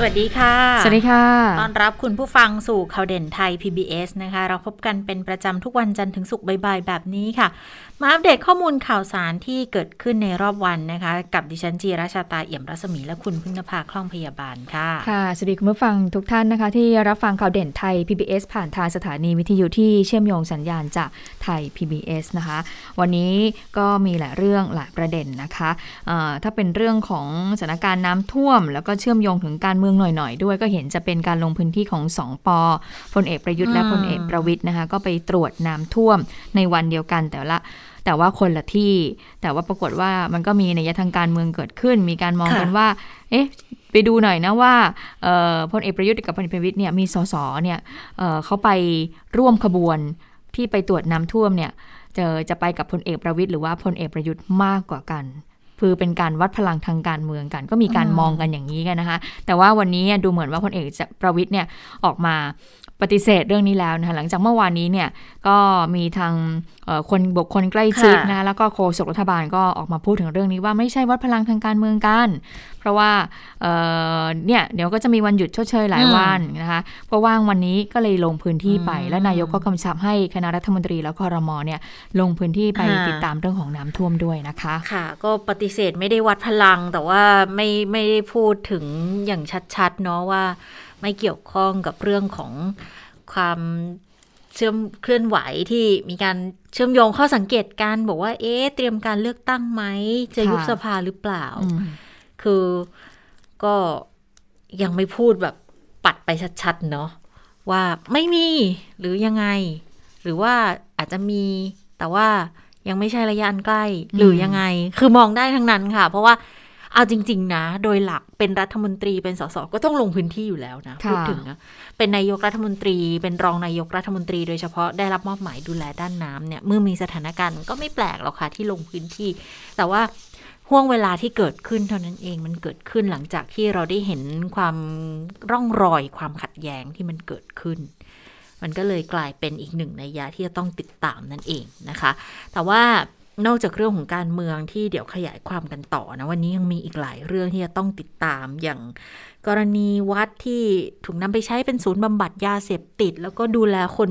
สวัสดีค่ะ สวัสดีค่ะ ต้อนรับคุณผู้ฟังสู่ข่าวเด่นไทย PBS นะคะ เราพบกันเป็นประจำทุกวันจันทร์ถึงศุกร์บ่ายๆแบบนี้ค่ะ มาอัปเดตข้อมูลข่าวสารที่เกิดขึ้นในรอบวันนะคะ กับดิฉันจีราชาตาเอี่ยมรัศมีและคุณพึ่งนภาคล่องพยาบาลค่ะ ค่ะ สวัสดีคุณผู้ฟังทุกท่านนะคะ ที่รับฟังข่าวเด่นไทย PBS ผ่านทางสถานีวิทยุที่เชื่อมโยงสัญญาณจากไทย PBS นะคะ วันนี้ก็มีหลายเรื่องหลายประเด็นนะคะะถ้าเป็นเรื่องของสถานการณ์น้ำท่วม แล้วก็เชื่อมโยงถึงการเมืองหน่อยๆ ด้วยก็เห็นจะเป็นการลงพื้นที่ของสองปอพลเอกประยุทธ์และพลเอกประวิทย์นะคะ ก็ไปตรวจน้ำท่วมในวันเดียวกันแต่ละแต่ว่าคนละที่ แต่ว่าปรากฏว่ามันก็มีในยทางการเมืองเกิดขึ้น มีการมองกันว่า เอ๊ะ ไปดูหน่อยนะว่าพลเอกประยุทธ์กับพลเอกประวิทย์เนี่ยมีสสเนี่ยเเขาไปร่วมขบวนที่ไปตรวจน้ำท่วมเนี่ยจะจะไปกับพลเอกประวิทย์หรือว่าพลเอกประยุทธ์มากกว่ากัน คือเป็นการวัดพลังทางการเมืองกัน ก็มีการมองกันอย่างนี้กันนะคะ แต่ว่าวันนี้ดูเหมือนว่าพลเอกประวิทย์เนี่ยออกมา ปฏิเสธเรื่องนี้แล้วนะคะหลังจากเมื่อวานนี้เนี่ยก็มีทางคนบุคคลใกล้ชิดนะแล้วก็โฆษกรัฐบาลก็ออกมาพูดถึงเรื่องนี้ว่าไม่ใช่วัดพลังทางการเมืองกัน เพราะว่าเนี่ยเดี๋ยวก็จะมีวันหยุดชดเชยหลายวันนะคะเพราะว่างวันนี้ก็เลยลงพื้นที่ไป และนายกก็กำชับให้คณะรัฐมนตรีแล้วคอรมอเนี่ยลงพื้นที่ไปติดตามเรื่องของน้ำท่วมด้วยนะคะค่ะ ก็ปฏิเสธไม่ได้วัดพลังแต่ว่าไม่ไม่ได้พูดถึงอย่างชัดๆเนาะว่า ไม่เกี่ยวข้องกับเรื่องของความเชื่อมเคลื่อนไหวที่มีการเชื่อมโยงข้อสังเกตการบอกว่า เอ๊ะเตรียมการเลือกตั้งไหมจะยุบสภาหรือเปล่า คือก็ยังไม่พูดแบบปัดไปชัดๆเนาะว่าไม่มีหรือยังไง หรือว่าอาจจะมีแต่ว่ายังไม่ใช่ระยะอันใกล้หรือยังไง คือมองได้ทั้งนั้นค่ะ เพราะว่า เอาจริง ๆ นะ โดยหลักเป็นรัฐมนตรีเป็นสสก็ต้องลงพื้นที่อยู่แล้วนะพูดถึงนะเป็นนายกรัฐมนตรี เป็นรองนายกรัฐมนตรีโดยเฉพาะได้รับมอบหมายดูแลด้านน้ำเนี่ยเมื่อมีสถานการณ์ก็ไม่แปลกหรอกค่ะที่ลงพื้นที่ แต่ว่าห่วงเวลาที่เกิดขึ้นเท่านั้นเองมันเกิดขึ้นหลังจากที่เราได้เห็นความร่องรอยความขัดแย้งที่มันเกิดขึ้น มันก็เลยกลายเป็นอีกหนึ่งในยะที่จะต้องติดตามนั่นเองนะคะ แต่ว่า นอกจากเรื่องของการเมืองที่เดี๋ยวขยายความกันต่อนะ วันนี้ยังมีอีกหลายเรื่องที่จะต้องติดตามอย่างกรณีวัดที่ถูกนำไปใช้เป็นศูนย์บำบัดยาเสพติด แล้วก็ดูแลคน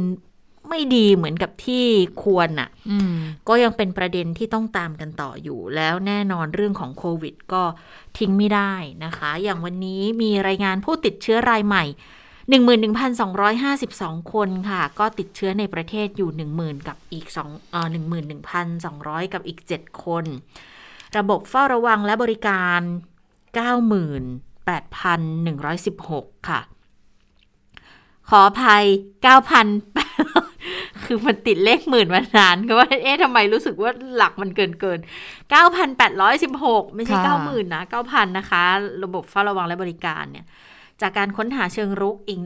ไม่ดีเหมือนกับที่ควรอะ่ะก็ยังเป็นประเด็นที่ต้องตามกันต่ออยู่แล้วแน่นอนเรื่องของโควิด ก็ทิ้งไม่ได้นะคะ อย่างวันนี้มีรายงานผู้ติดเชื้อรายใหม่ 11,252 คนค่ะ ก็ติดเชื้อในประเทศอยู่ 10,000 กับอีก2เอ่อ11,200 กับอีก 7 คน ระบบเฝ้าระวังและบริการ 98,116 ค่ะ ขออภัย9,000คือมันติดเลขหมื่นมานานก็ว่า เอ๊ะทำไมรู้สึกว่าหลักมันเกินเกิน 9,816 ไม่ใช่ 90,000 นะ 9,000 นะคะ ระบบเฝ้าระวังและบริการเนี่ย จากการค้นหาเชิงรุกอีก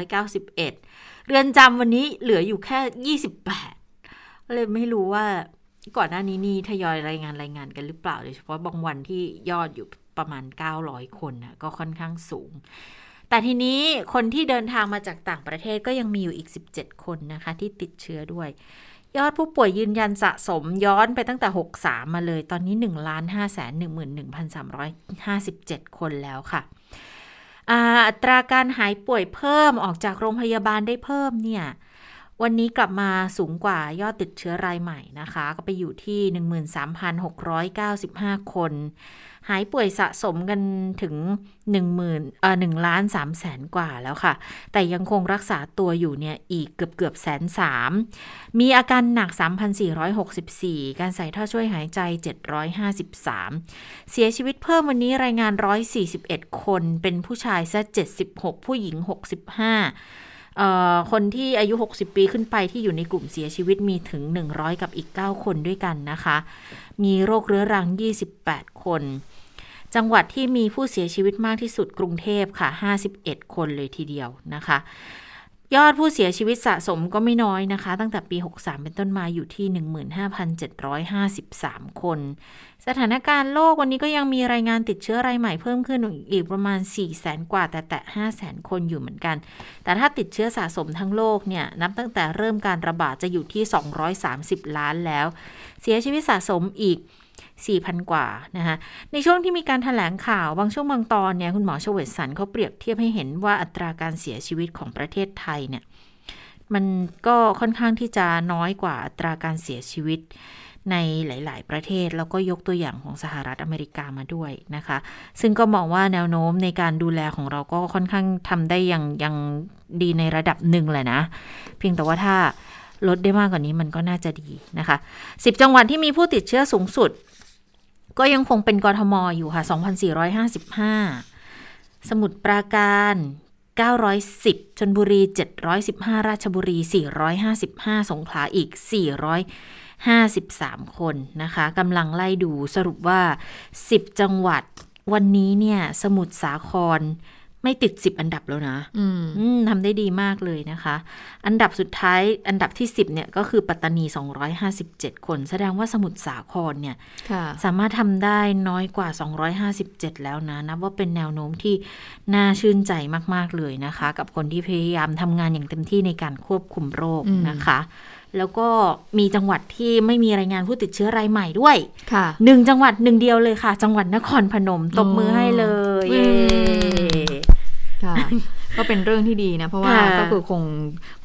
1,391 เรือนจำวันนี้เหลืออยู่แค่ 28 เลยไม่รู้ว่าก่อนหน้านี้นี่ทยอยรายงานรายงานกันหรือเปล่าโดยเฉพาะบางวันที่ยอดอยู่ประมาณ 900 คนนะก็ค่อนข้างสูง แต่ทีนี้คนที่เดินทางมาจากต่างประเทศก็ยังมีอยู่อีก 17 คนนะคะ ที่ติดเชื้อด้วย ยอดผู้ป่วยยืนยันสะสมย้อนไปตั้งแต่ 63 มาเลย ตอนนี้ 1 5 1 1 3 5 7 คนแล้วค่ะ อัตราการหายป่วยเพิ่มออกจากโรงพยาบาลได้เพิ่มเนี่ย วันนี้กลับมาสูงกว่ายอดติดเชื้อรายใหม่นะคะ ก็ไปอยู่ที่ 13,695 คน หายป่วยสะสมกันถึง1 0 0 0 0เอ่อ1ล้าน3แสนกว่าแล้วค่ะ แต่ยังคงรักษาตัวอยู่เนี่ยอีกเกือบเกือบแสนสามมีอาการหนัก 3,464 การใส่ท่อช่วยหายใจ 753 เสียชีวิตเพิ่มวันนี้รายงาน 141 คนเป็นผู้ชายซะ76 ผู้หญิง 65คนที่อายุ 60 ปีขึ้นไปที่อยู่ในกลุ่มเสียชีวิตมีถึง 100 กับอีก 9 คนด้วยกันนะคะ มีโรคเรื้อรัง 28 คน จังหวัดที่มีผู้เสียชีวิตมากที่สุดกรุงเทพค่ะ 51 คนเลยทีเดียวนะคะ ยอดผู้เสียชีวิตสะสมก็ไม่น้อยนะคะ ตั้งแต่ปี 63 เป็นต้นมาอยู่ที่ 15,753 คน สถานการณ์โลกวันนี้ก็ยังมีรายงานติดเชื้อรายใหม่เพิ่มขึ้นอีกประมาณ 4 0 0แสนกว่าแต่แตะ 5 0 0แสนคนอยู่เหมือนกัน แต่ถ้าติดเชื้อสะสมทั้งโลกเนี่ยนับตั้งแต่เริ่มการระบาดจะอยู่ที่ 230 ล้านแล้ว เสียชีวิตสะสมอีก 4,000 กว่านะคะในช่วงที่มีการถแถลงข่าวบางช่วงบางตอนเนี่ยคุณหมอชเวตสันเขาเปรียบเทียบให้เห็นว่าอัตราการเสียชีวิตของประเทศไทยเนี่ยมันก็ค่อนข้างที่จะน้อยกว่าอัตราการเสียชีวิตในหลาย ๆ ประเทศ แล้วก็ยกตัวอย่างของสหรัฐอเมริกามาด้วยนะคะ ซึ่งก็มองว่าแนวโน้มในการดูแลของเราก็ค่อนข้างทำได้อย่างยังดีในระดับหนึ่งแหละนะ เพียงแต่ว่าถ้าลดได้มากกว่านี้มันก็น่าจะดีนะคะ 10 จังหวัดที่มีผู้ติดเชื้อสูงสุด ก็ยังคงเป็นกรทมอยู่ค่ะ 2,455 สมุทรปราการ 910 ชนบุรี 715 ราชบุรี 455 สงขลาอีก 453 คนนะคะกำลังไล่ดูสรุปว่า 10 จังหวัดวันนี้เนี่ย สมุทรสาคร ไม่ติด10อันดับแล้วนะทำได้ดีมากเลยนะคะ อันดับสุดท้ายอันดับที่10เนี่ยก็คือปัตตานี 257 คน แสดงว่าสมุทรสาครเนี่ยสามารถทำได้น้อยกว่า 257 แล้วนะ นับว่าเป็นแนวโน้มที่น่าชื่นใจมาก ๆ เลยนะคะ กับคนที่พยายามทำงานอย่างเต็มที่ในการควบคุมโรคนะคะแล้วก็มีจังหวัดที่ไม่มีรายงานผู้ติดเชื้อรายใหม่ด้วยหนึ่งจังหวัดหนึ่งเดียวเลยค่ะ จังหวัดนครพนมตบมือให้เลยค่ะ ก็เป็นเรื่องที่ดีนะ เพราะว่าก็คือคง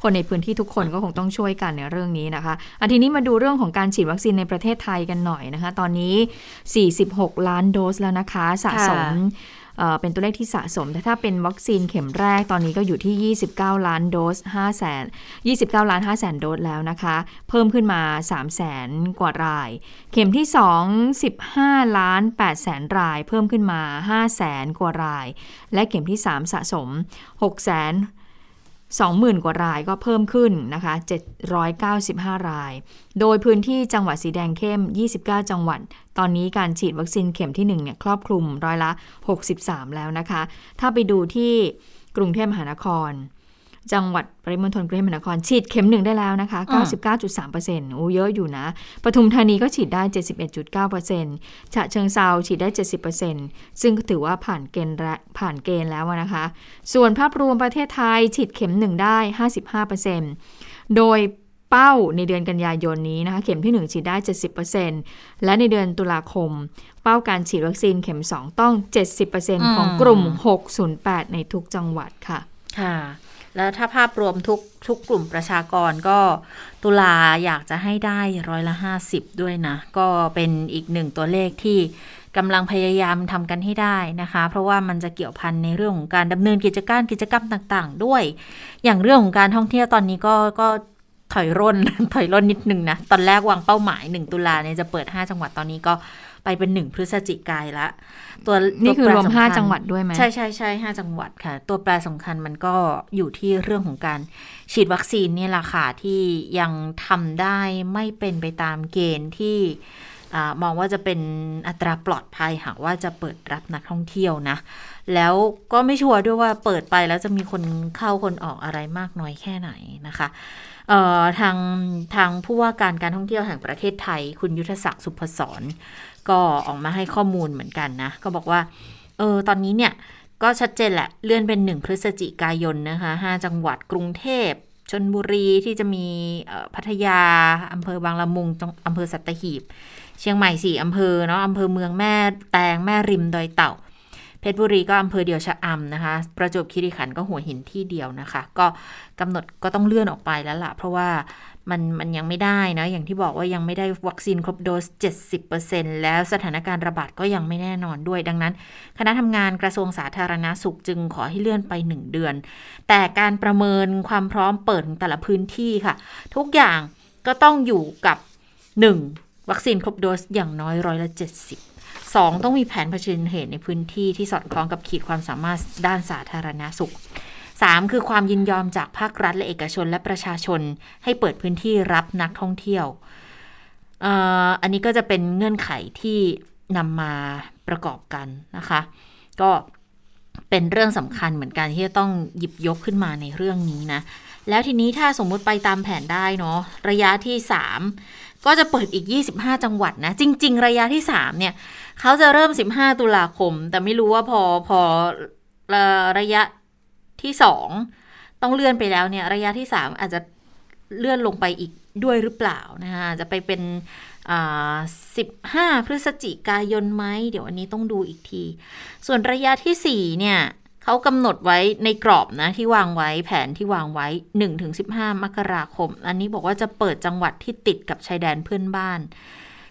คนในพื้นที่ทุกคนก็คงต้องช่วยกันในเรื่องนี้นะคะอันทีนี้มาดูเรื่องของการฉีดวัคซีนในประเทศไทยกันหน่อยนะคะ ตอนนี้ 46 ล้านโดสแล้วนะคะ สะสม เป็นตัวเลขที่สะสม แต่ถ้าเป็นวัคซีนเข็มแรกตอนนี้ก็อยู่ที่ 29 ล้านโดส5แสน29 ล้าน5แสนโดสแล้วนะคะ เพิ่มขึ้นมา3แสนกว่าราย เข็มที่ 2 15 ล้าน8แสนราย เพิ่มขึ้นมา5แสนกว่าราย และเข็มที่ 3 สะสม6แสน 20,000 กว่ารายก็เพิ่มขึ้นนะคะ 795 ราย โดยพื้นที่จังหวัดสีแดงเข้ม 29 จังหวัด ตอนนี้การฉีดวัคซีนเข็มที่1เนี่ยครอบคลุมร้อยละ 63 แล้วนะคะ ถ้าไปดูที่กรุงเทพมหานคร จังหวัดปริมณฑลกรุงเทพมหานครฉีดเข็มหนึ่งได้แล้วนะคะ 99.3%โอ้เยอะอยู่นะ ปทุมธานีก็ฉีดได้ 71.9%ฉะเชิงเซาฉีดได้ 70%ซึ่งก็ถือว่าผ่านเกณฑ์ผ่านเกณฑ์แล้วนะคะ ส่วนภาพรวมประเทศไทยฉีดเข็มหนึ่งได้ 55%โดยเป้าในเดือนกันยายนนี้นะคะ เข็มที่ 1 ฉีดได้ 70%และในเดือนตุลาคม เป้าการฉีดวัคซีนเข็ม 2 ต้อง 70%ของกลุ่ม 608 ในทุกจังหวัดค่ะ ค่ะ แล้วถ้าภาพรวมทุกทุกกลุ่มประชากรก็ตุลาอยากจะให้ได้ร้อยละห้าสิบด้วยนะ ก็เป็นอีกหนึ่งตัวเลขที่กำลังพยายามทำกันให้ได้นะคะ เพราะว่ามันจะเกี่ยวพันในเรื่องของการดำเนินกิจการกิจกรรมต่างๆ ด้วย อย่างเรื่องของการท่องเที่ยวตอนนี้ก็ก็ถอยร่นถอยร่นนิดนึงนะ ตอนแรกวางเป้าหมาย 1 ตุลาเนี่ยจะเปิด 5 จังหวัดตอนนี้ก็ ไปเป็นหนึ่งพฤศจิกายละ ตัวนี่คือรวมห้าจังหวัดด้วยไหมใช่ใช่ใช่ห้าจังหวัดค่ะ ตัวแปรสำคัญมันก็อยู่ที่เรื่องของการฉีดวัคซีนนี่แหละค่ะที่ยังทำได้ไม่เป็นไปตามเกณฑ์ที่มองว่าจะเป็นอัตราปลอดภัยหากว่าจะเปิดรับนักท่องเที่ยวนะ แล้วก็ไม่ชัวร์ด้วยว่าเปิดไปแล้วจะมีคนเข้าคนออกอะไรมากน้อยแค่ไหนนะคะทางทางผู้ว่าการการท่องเที่ยวแห่งประเทศไทย คุณยุทธศักดิ์สุพศร ก็ออกมาให้ข้อมูลเหมือนกันนะ ก็บอกว่า เออ ตอนนี้เนี่ย ก็ชัดเจนแหละ เลื่อนเป็นหนึ่งพฤศจิกายนนะคะห้าจังหวัดกรุงเทพชนบุรีที่จะมีพัทยาอำเภอบางละมุงอำเภอสัตหีบ เชียงใหม่สี่อำเภอเนาะอำเภอเมืองแม่แตงแม่ริมดอยเต่า เพชรบุรีก็อำเภอเดียวชะอำนะคะ ประจวบคีรีขันธ์ก็หัวหินที่เดียวนะคะ ก็กำหนดก็ต้องเลื่อนออกไปแล้วล่ะ เพราะว่า มันมันยังไม่ได้นะ อย่างที่บอกว่ายังไม่ได้วัคซีนครบโดส 70%แล้วสถานการณ์ระบาดก็ยังไม่แน่นอนด้วย ดังนั้น คณะทำงานกระทรวงสาธารณาสุขจึงขอให้เลื่อนไป 1 เดือน แต่การประเมินความพร้อมเปิดของแต่ละพื้นที่ค่ะ ทุกอย่างก็ต้องอยู่กับ 1. วัคซีนครบโดสอย่างน้อยร้อยละ 70 2. ต้องมีแผนเผชิญเหตุในพื้นที่ที่สอดคล้องกับขีดความสามารถด้านสาธารณาสุข 3. คือความยินยอมจากภาครัฐและเอกชนและประชาชน ให้เปิดพื้นที่รับนักท่องเที่ยว อันนี้ก็จะเป็นเงื่อนไขที่นำมาประกอบกันนะคะ ก็เป็นเรื่องสำคัญเหมือนกันที่จะต้องหยิบยกขึ้นมาในเรื่องนี้นะ แล้วทีนี้ถ้าสมมุติไปตามแผนได้เนาะระยะที่ 3 ก็จะเปิดอีก 25 จังหวัดนะ จริง ๆ ระยะที่ 3 เนี่ยเขาจะเริ่ม 15 ตุลาคม แต่ไม่รู้ว่าพอพอระยะ ที่ 2 ต้องเลื่อนไปแล้วเนี่ยระยะที่ 3 อาจจะเลื่อนลงไปอีกด้วยหรือเปล่านะคะจะไปเป็นสิบห้าพฤศจิกายนไหมเดี๋ยวอันนี้ต้องดูอีกที ส่วนระยะที่ 4 เนี่ยเขากำหนดไว้ในกรอบนะที่วางไว้แผนที่วางไว้ 1-15 มกราคม อันนี้บอกว่าจะเปิดจังหวัดที่ติดกับชายแดนเพื่อนบ้าน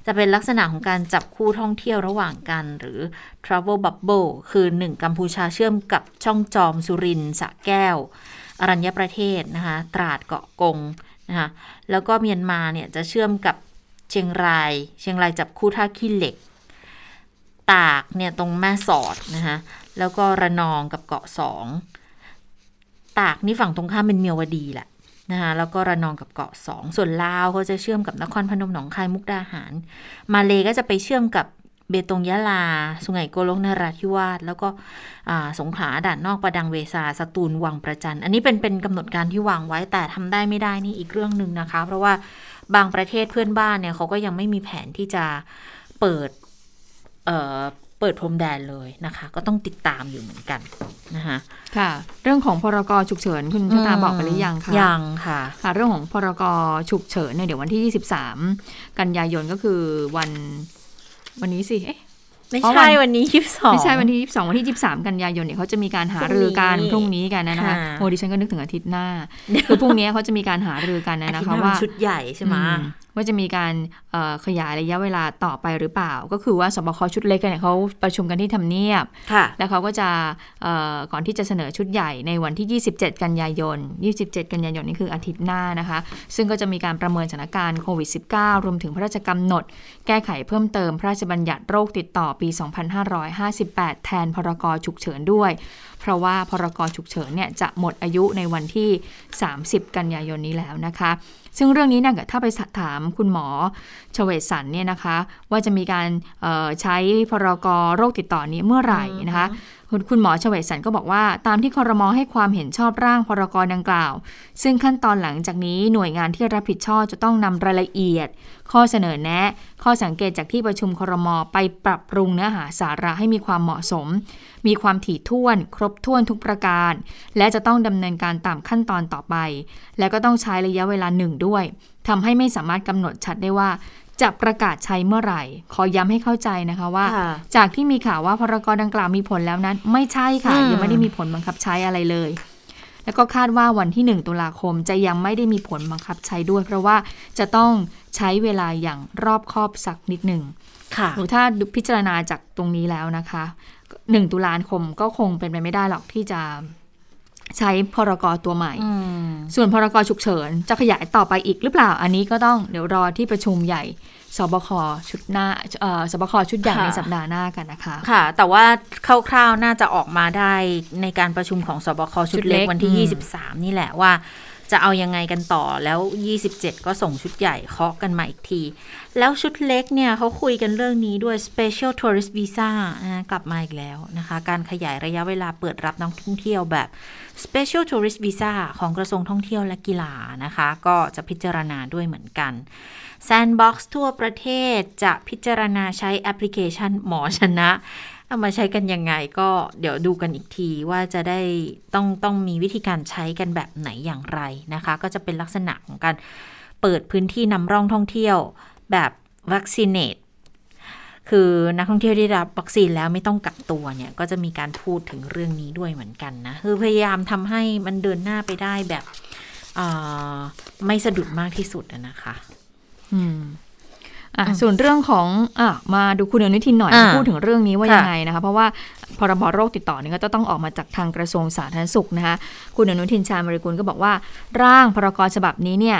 จะเป็นลักษณะของการจับคู่ท่องเที่ยวระหว่างกัน หรือ travel bubble คือ 1 กัมพูชาเชื่อมกับช่องจอมสุรินสะแก้ว อรัญญประเทศนะคะตราดเกาะกงนะคะแล้วก็เมียนมาเนี่ยจะเชื่อมกับเชียงราย เชียงรายจับคู่ท่าขี้เหล็ก ตากเนี่ยตรงแม่สอดนะคะแล้วก็ระนองกับเกาะสองตากนี่ฝั่งตรงข้ามเป็นเมียวดีแหละ นะคะแล้วก็ระนองกับเกาะสองส่วนลาวเขาจะเชื่อมกับนครพนมหนองคายมุกดาหาร มาเลก็จะไปเชื่อมกับเบตงยะลา สุไหงโกลกนราธิวาสแล้วก็สงขลาด่านนอกประดังเวซาสตูลวังประจัน อันนี้เป็นเป็นกำหนดการที่วางไว้แต่ทำได้ไม่ได้นี่อีกเรื่องหนึ่งนะคะ เพราะว่าบางประเทศเพื่อนบ้านเนี่ยเขาก็ยังไม่มีแผนที่จะเปิด เเปิดพรมแดนเลยนะคะ ก็ต้องติดตามอยู่เหมือนกันนะคะค่ะ เรื่องของพรกฉุกเฉินคุณชะตาบอกไปหรือยังคะยังค่ะค่ะ เรื่องของพรกฉุกเฉินเนี่ยเดี๋ยววันที่ 23 กันยายนก็คือวันวันนี้สิเอ๊ะไม่ใช่วันนี้ยี่สิบสองไม่ใช่วันที่ยี่สิบสองวันที่ยี่สามกันยายนเนี่ยเขาจะมีการหารือกันพรุ่งนี้กันนะคะโมดิฉันก็นึกถึงอาทิตย์หน้า คือพรุ่งนี้เขาจะมีการหารือกันนะคะว่าชุดใหญ่ใช่ไหม ว่าจะมีการขยายระยะเวลาต่อไปหรือเปล่า ก็คือว่าสบคชุดเล็กเนี่ยเขาประชุมกันที่ทำเนียบ แล้วเขาก็จะก่อนที่จะเสนอชุดใหญ่ในวันที่ 27 กันยายน 27 กันยายนนี่คืออาทิตย์หน้านะคะ ซึ่งก็จะมีการประเมินสถานการณ์โควิด -19 รวมถึงพระราชกำหนด แก้ไขเพิ่มเติมพระราชบัญญัติโรคติดต่อปี 2558 แทนพรกฉุกเฉินด้วย เพราะว่าพรกฉุกเฉินเนี่ยจะหมดอายุในวันที่ 30 กันยายนนี้แล้วนะคะ ซึ่งเรื่องนี้เนี่ยถ้าไปถามคุณหมอชเวสันเนี่ยนะคะ ว่าจะมีการใช้พรกรโรคติดต่อนี้เมื่อไหร่นะคะ คุณคุณหมอชเวสันก็บอกว่า ตามที่คอรมอให้ความเห็นชอบร่างพรกรดังกล่าว ซึ่งขั้นตอนหลังจากนี้หน่วยงานที่รับผิดชอบจะต้องนำรายละเอียด ข้อเสนอแนะ ข้อสังเกตจากที่ประชุมคอรมอไปปรับปรุงเนื้อหาสาระให้มีความเหมาะสม มีความถี่ถ้วน ครบถ้วนทุกประการ และจะต้องดำเนินการตามขั้นตอนต่อไป และก็ต้องใช้ระยะเวลาหนึ่งด้วยทำให้ไม่สามารถกำหนดชัดได้ว่า จะประกาศใช้เมื่อไหร่ ขอย้ำให้เข้าใจนะคะว่า จากที่มีข่าวว่าพรกรดังกล่าวมีผลแล้วนั้น ไม่ใช่ค่ะ ยังไม่ได้มีผลบังคับใช้อะไรเลย แล้วก็คาดว่าวันที่ 1 ตุลาคมจะยังไม่ได้มีผลบังคับใช้ด้วย เพราะว่าจะต้องใช้เวลาอย่างรอบคอบสักนิดหนึ่งหรือถ้าพิจารณาจากตรงนี้แล้วนะคะ 1 ตุลาคมก็คงเป็นไปไม่ได้หรอกที่จะ ใช้พรกรตัวใหม่ ส่วนพรกรฉุกเฉิน จะขยายต่อไปอีกหรือเปล่า อันนี้ก็ต้องเดี๋ยวรอที่ประชุมใหญ่สบคชุดหน้าสบคชุดใหญ่ในสัปดาห์หน้ากันนะคะ ค่ะ แต่ว่าคร่าวๆน่าจะออกมาได้ในการประชุมของสบคชุดเล็กวันที่ 23 นี่แหละว่าจะเอายังไงกันต่อแล้ว 27 ก็ส่งชุดใหญ่เคาะกันมาอีกที แล้วชุดเล็กเนี่ยเขาคุยกันเรื่องนี้ด้วย Special Tourist Visa กลับมาอีกแล้วนะคะ การขยายระยะเวลาเปิดรับนักท่องเที่ยวแบบ Special Tourist Visa ของกระทรวงท่องเที่ยวและกีฬานะคะ ก็จะพิจารณาด้วยเหมือนกัน Sandbox ทั่วประเทศจะพิจารณาใช้แอปพลิเคชันหมอชนะเอามาใช้กันยังไงก็เดี๋ยวดูกันอีกทีว่าจะได้ต้องต้องมีวิธีการใช้กันแบบไหนอย่างไรนะคะ ก็จะเป็นลักษณะของการเปิดพื้นที่นำร่องท่องเที่ยว แบบวัคซีนเนตคือนักท่องเที่ยวที่รับวัคซีนแล้วไม่ต้องกักตัวเนี่ย ก็จะมีการพูดถึงเรื่องนี้ด้วยเหมือนกันนะ คือพยายามทำให้มันเดินหน้าไปได้แบบไม่สะดุดมากที่สุดนะคะ อืมอะส่วนเรื่องของอะมาดูคุณอนุทินหน่อยพูดถึงเรื่องนี้ว่ายังไงนะคะ เพราะว่าพรบโรคติดต่อนี่ก็จะต้องออกมาจากทางกระทรวงสาธารณสุขนะคะ คุณอนุทินชาญมริกุลก็บอกว่า ร่างพรกฉบับนี้เนี่ย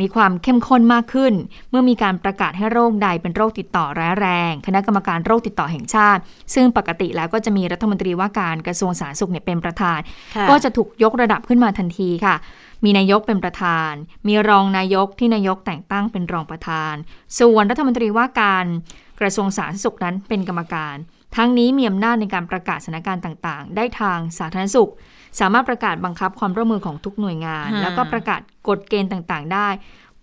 มีความเข้มข้นมากขึ้น เมื่อมีการประกาศให้โรคใดเป็นโรคติดต่อร้ายแรง คณะกรรมการโรคติดต่อแห่งชาติ ซึ่งปกติแล้วก็จะมีรัฐมนตรีว่าการกระทรวงสาธารณสุขเนี่ยเป็นประธาน ก็จะถูกยกระดับขึ้นมาทันทีค่ะ มีนายกเป็นประธาน มีรองนายกที่นายกแต่งตั้งเป็นรองประธาน ส่วนรัฐมนตรีว่าการกระทรวงสาธารณสุขนั้นเป็นกรรมการ ทั้งนี้มีอำนาจในการประกาศสถานการณ์ต่าง ๆ ได้ทางสาธารณสุข สามารถประกาศบังคับความร่วมมือของทุกหน่วยงานค่ะแล้วก็ประกาศกฎเกณฑ์ต่างๆ ได้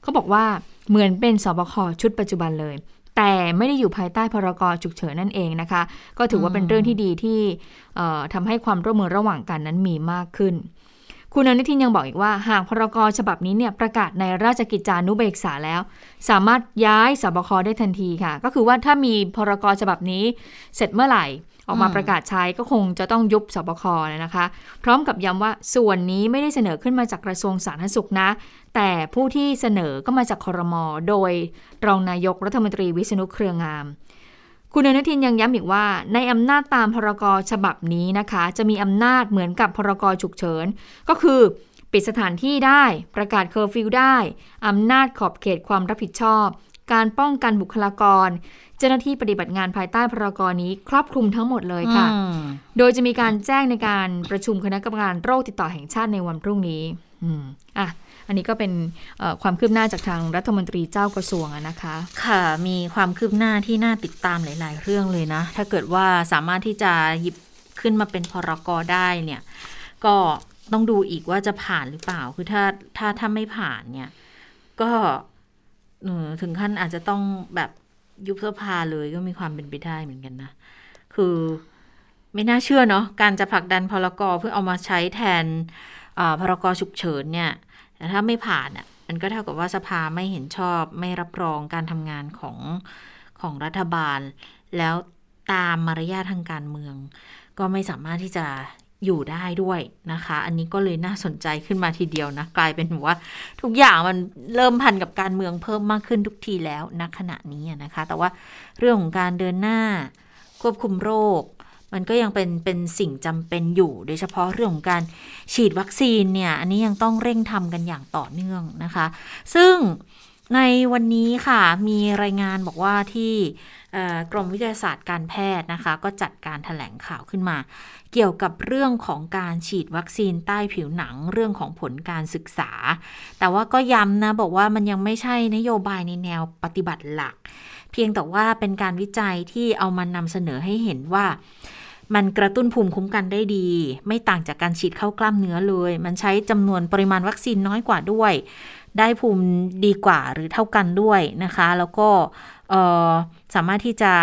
เขาบอกว่าเหมือนเป็นสบคชุดปัจจุบันเลย แต่ไม่ได้อยู่ภายใต้พรกฉุกเฉินนั่นเองนะคะ ก็ถือว่าเป็นเรื่องที่ดีที่เอ่อทำให้ความร่วมมือระหว่างกันนั้นมีมากขึ้นคุณอนุทินยังบอกอีกว่า หากพรกฉบับนี้เนี่ยประกาศในราชกิจจานุเบกษาแล้ว สามารถย้ายสบคได้ทันทีค่ะ ก็คือว่าถ้ามีพรกฉบับนี้เสร็จเมื่อไหร่ ออกมาประกาศใช้ก็คงจะต้องยุบสบคนะคะ พร้อมกับย้ำว่าส่วนนี้ไม่ได้เสนอขึ้นมาจากกระทรวงสาธารณสุขนะ แต่ผู้ที่เสนอก็มาจากคอรมอโดยรองนายกรัฐมนตรีวิษณุเครืองาม คุณอนุทินยังย้ำอีกว่า ในอำนาจตามพรกฉบับนี้นะคะ จะมีอำนาจเหมือนกับพรกฉุกเฉิน ก็คือปิดสถานที่ได้ ประกาศเคอร์ฟิวได้ อำนาจขอบเขตความรับผิดชอบ การป้องกันบุคลากร เจ้าหน้าที่ปฏิบัติงานภายใต้พรกนี้ครอบคลุมทั้งหมดเลยค่ะอืมโดยจะมีการแจ้งในการประชุมคณะกรรมการโรคติดต่อแห่งชาติในวันพรุ่งนี้อืมอะอันนี้ก็เป็นเอ่อความคืบหน้าจากทางรัฐมนตรีเจ้ากระทรวงอะนะคะ ค่ะ มีความคืบหน้าที่น่าติดตามหลาย ๆ เรื่องเลยนะ ถ้าเกิดว่าสามารถที่จะหยิบขึ้นมาเป็นพรกได้เนี่ย ก็ต้องดูอีกว่าจะผ่านหรือเปล่า คือถ้าถ้าถ้าไม่ผ่านเนี่ย ก็เออถึงขั้นอาจจะต้องแบบ ยุบสภาเลยก็มีความเป็นไปได้เหมือนกันนะ คือไม่น่าเชื่อเนาะการจะผลักดันพรกเพื่อเอามาใช้แทนพรกฉุกเฉินเนี่ยแต่ถ้าไม่ผ่านอะมันก็เท่ากับว่าสภาไม่เห็นชอบไม่รับรองการทำงานของของรัฐบาล แล้วตามมารยาททางการเมือง ก็ไม่สามารถที่จะ อยู่ได้ด้วยนะคะ อันนี้ก็เลยน่าสนใจขึ้นมาทีเดียวนะ กลายเป็นว่า ทุกอย่างมันเริ่มพันกับการเมืองเพิ่มมากขึ้นทุกทีแล้วณขณะนี้นะคะ แต่ว่าเรื่องของการเดินหน้าควบคุมโรค มันก็ยังเป็นเป็นสิ่งจำเป็นอยู่ โดยเฉพาะเรื่องของการฉีดวัคซีนเนี่ย อันนี้ยังต้องเร่งทำกันอย่างต่อเนื่องนะคะ ซึ่ง ในวันนี้ค่ะมีรายงานบอกว่าที่กรมวิทยาศาสตร์การแพทย์นะคะ ก็จัดการถแถลงข่าวขึ้นมา เกี่ยวกับเรื่องของการฉีดวัคซีนใต้ผิวหนังเรื่องของผลการศึกษา แต่ว่าก็ย้ำนะ บอกว่ามันยังไม่ใช่นโยบายในแนวปฏิบัติหลัก เพียงแต่ว่าเป็นการวิจัยที่เอามานำเสนอให้เห็นว่ามันกระตุ้นภูมิคุ้มกันได้ดี ไม่ต่างจากการฉีดเข้ากล้ามเนื้อเลย มันใช้จำนวนปริมาณวัคซีนน้อยกว่าด้วย ได้ภูมิดีกว่าหรือเท่ากันด้วยนะคะ แล้วก็สามารถที่จะ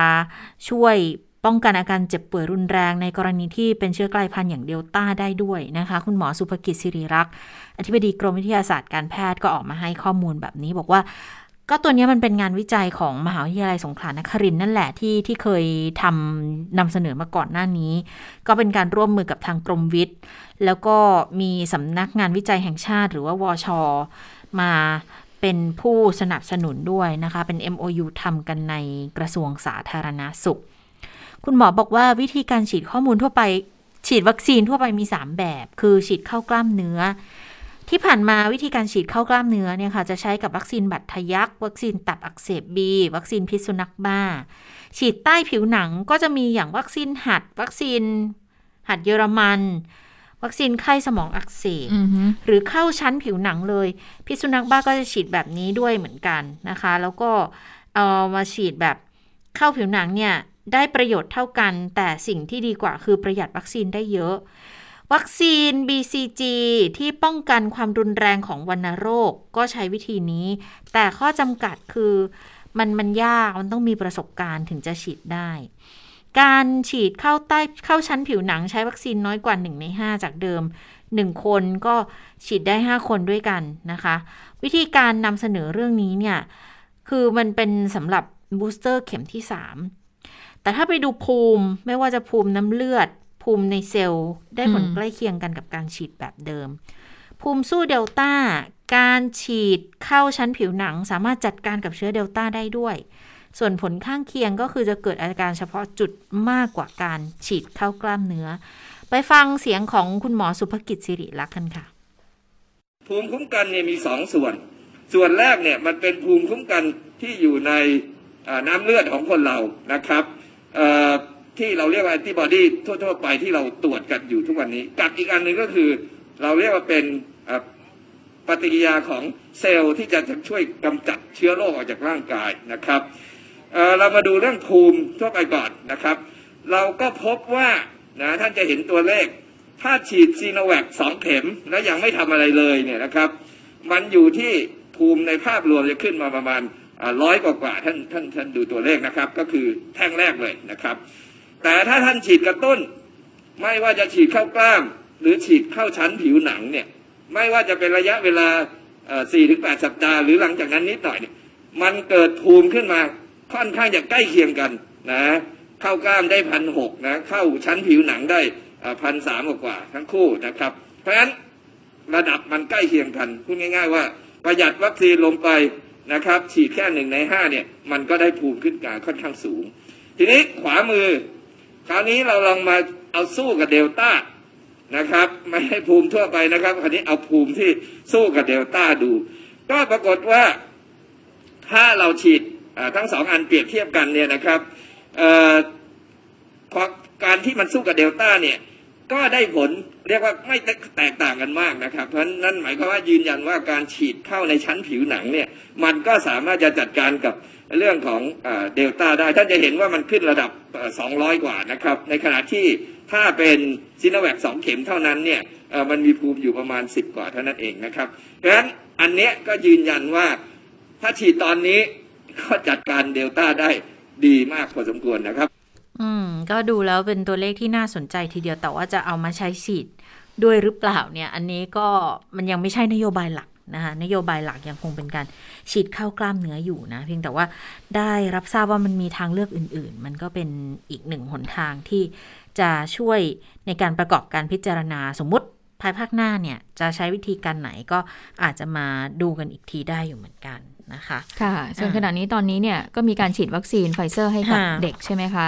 ช่วยป้องกันอาการเจ็บป่วยรุนแรงในกรณีที่เป็นเชื้อกลายพันธุ์อย่างเดลต้าได้ด้วยนะคะ คุณหมอสุภกิจสิริรักษ์อธิบดีกรมวิทยาศาสตร์การแพทย์ก็ออกมาให้ข้อมูลแบบนี้บอกว่าก็ตัวนี้มันเป็นงานวิจัยของมหาวิทยาลัยสงขลานครินนั่นแหละที่ที่เคยทำนำเสนอมาก่อนหน้านี้ ก็เป็นการร่วมมือกับทางกรมวิทย์ แล้วก็มีสำนักงานวิจัยแห่งชาติ หรือว่าวช มาเป็นผู้สนับสนุนด้วยนะคะ เป็น MOU ทำกันในกระทรวงสาธารณาสุข คุณหมอบอกว่าวิธีการฉีดข้อมูลทั่วไป ฉีดวัคซีนทั่วไปมี 3 แบบ คือฉีดเข้ากล้ามเนื้อ ที่ผ่านมาวิธีการฉีดเข้ากล้ามเนื้อเนี่ยค่ะจะใช้กับวัคซีนบัตรทะยัก วัคซีนตับอักเสบบี วัคซีนพิษสุนัขบ้า ฉีดใต้ผิวหนังก็จะมีอย่างวัคซีนหัด วัคซีนหัดเยอรมัน วัคซีนไข้สมองอักเสบอือฮึหรือเข้าชั้นผิวหนังเลย พิษสุนัขบ้าก็จะฉีดแบบนี้ด้วยเหมือนกันนะคะ แล้วก็เอามาฉีดแบบเข้าผิวหนังเนี่ยได้ประโยชน์เท่ากัน แต่สิ่งที่ดีกว่าคือประหยัดวัคซีนได้เยอะ วัคซีน BCG ที่ป้องกันความรุนแรงของวัณโรคก็ใช้วิธีนี้ แต่ข้อจำกัดคือมันมันยากมันต้องมีประสบการณ์ถึงจะฉีดได้ การฉีดเข้าใต้เข้าชั้นผิวหนังใช้วัคซีนน้อยกว่า 1 ใน 5 จากเดิม 1 คนก็ฉีดได้ 5 คนด้วยกันนะคะ วิธีการนำเสนอเรื่องนี้เนี่ย คือมันเป็นสำหรับบูสเตอร์เข็มที่ 3 แต่ถ้าไปดูภูมิไม่ว่าจะภูมิน้ำเลือด ภูมิในเซลล์ ได้ผลอืมใกล้เคียงกันกับการฉีดแบบเดิม ภูมิสู้เดลต้า การฉีดเข้าชั้นผิวหนัง สามารถจัดการกับเชื้อเดลต้าได้ด้วย ส่วนผลข้างเคียงก็คือจะเกิดอาการเฉพาะจุดมากกว่าการฉีดเข้ากล้ามเนื้อ ไปฟังเสียงของคุณหมอสุภกิจสิริลักษณ์กันค่ะ ภูมิคุ้มกันเนี่ยมีสองส่วน ส่วนแรกเนี่ยมันเป็นภูมิคุ้มกันที่อยู่ในน้ำเลือดของคนเรานะครับที่เราเรียกว่าแอนติบอดีทั่ว ๆ ไปที่เราตรวจกันอยู่ทุกวันนี้ กับอีกอันหนึ่งก็คือ เราเรียกว่าเป็นปฏิกิริยาของเซลล์ที่จะช่วยกำจัดเชื้อโรคออกจากร่างกายนะครับ เออเรามาดูเรื่องภูมิทั่วไปก่อนนะครับ เราก็พบว่านะท่านจะเห็นตัวเลข ถ้าฉีดซีโนแวคสองเข็มแล้วยังไม่ทำอะไรเลยเนี่ยนะครับ มันอยู่ที่ภูมิในภาพรวมจะขึ้นมาประมาณร้อยกว่าท่านท่านท่านดูตัวเลขนะครับ ก็คือแท่งแรกเลยนะครับ แต่ถ้าท่านฉีดกระตุ้น ไม่ว่าจะฉีดเข้ากล้าม หรือฉีดเข้าชั้นผิวหนังเนี่ยไม่ว่าจะเป็นระยะเวลาสี่ถึงแปดสัปดาห์ หรือหลังจากนั้นนิดหน่อยเนี่ยมันเกิดภูมิขึ้นมา ค่อนข้างจะใกล้เคียงกันนะเข้ากล้ามได้พันหกนะเข้าชั้นผิวหนังได้พันสามกว่าทั้งคู่นะครับ เพราะฉะนั้นระดับมันใกล้เคียงกันพูดง่าย ๆ ว่า ประหยัดวัคซีนลงไปนะครับ ฉีดแค่หนึ่งในห้าเนี่ยมันก็ได้ภูมิขึ้นกาค่อนข้างสูง ทีนี้ขวามือ คราวนี้เราลองมาเอาสู้กับเดลต้านะครับ ไม่ให้ภูมิทั่วไปนะครับคราวนี้เอาภูมิที่สู้กับเดลต้าดู ก็ปรากฏว่าถ้าเราฉีด ทั้งสองอันเปรียบเทียบกันเนี่ยนะครับการที่มันสู้กับเดลต้าเนี่ยก็ได้ผลเรียกว่าไม่แตกต่างกันมากนะครับ เพราะนั้นหมายความว่ายืนยันว่าการฉีดเข้าในชั้นผิวหนังเนี่ยมันก็สามารถจะจัดการกับเรื่องของเดลต้าได้ท่านจะเห็นว่ามันขึ้นระดับ 200 กว่านะครับ ในขณะที่ถ้าเป็นซิโนแวคสองเข็มเท่านั้นเนี่ยมันมีภูมิอยู่ประมาณ 10 กว่าเท่านั้นเองนะครับ เพราะฉะนั้นอันเนี้ยก็ยืนยันว่าถ้าฉีดตอนนี้ ก็จัดการเดลต้าได้ดีมากพอสมควรนะครับ อืม ก็ดูแล้วเป็นตัวเลขที่น่าสนใจทีเดียวแต่ว่าจะเอามาใช้ฉีดด้วยหรือเปล่าเนี่ย อันนี้ก็มันยังไม่ใช่นโยบายหลักนะคะนโยบายหลักยังคงเป็นการฉีดเข้ากล้ามเนื้ออยู่นะ เพียงแต่ว่าได้รับทราบว่ามันมีทางเลือกอื่น ๆ มันก็เป็นอีกหนึ่งหนทางที่จะช่วยในการประกอบการพิจารณาสมมติภายภาคหน้าเนี่ย จะใช้วิธีการไหนก็อาจจะมาดูกันอีกทีได้อยู่เหมือนกัน นะคะค่ะส่วนขณะนี้ตอนนี้เนี่ยก็มีการฉีดวัคซีนไฟเซอร์ให้กับเด็กใช่ไหมคะ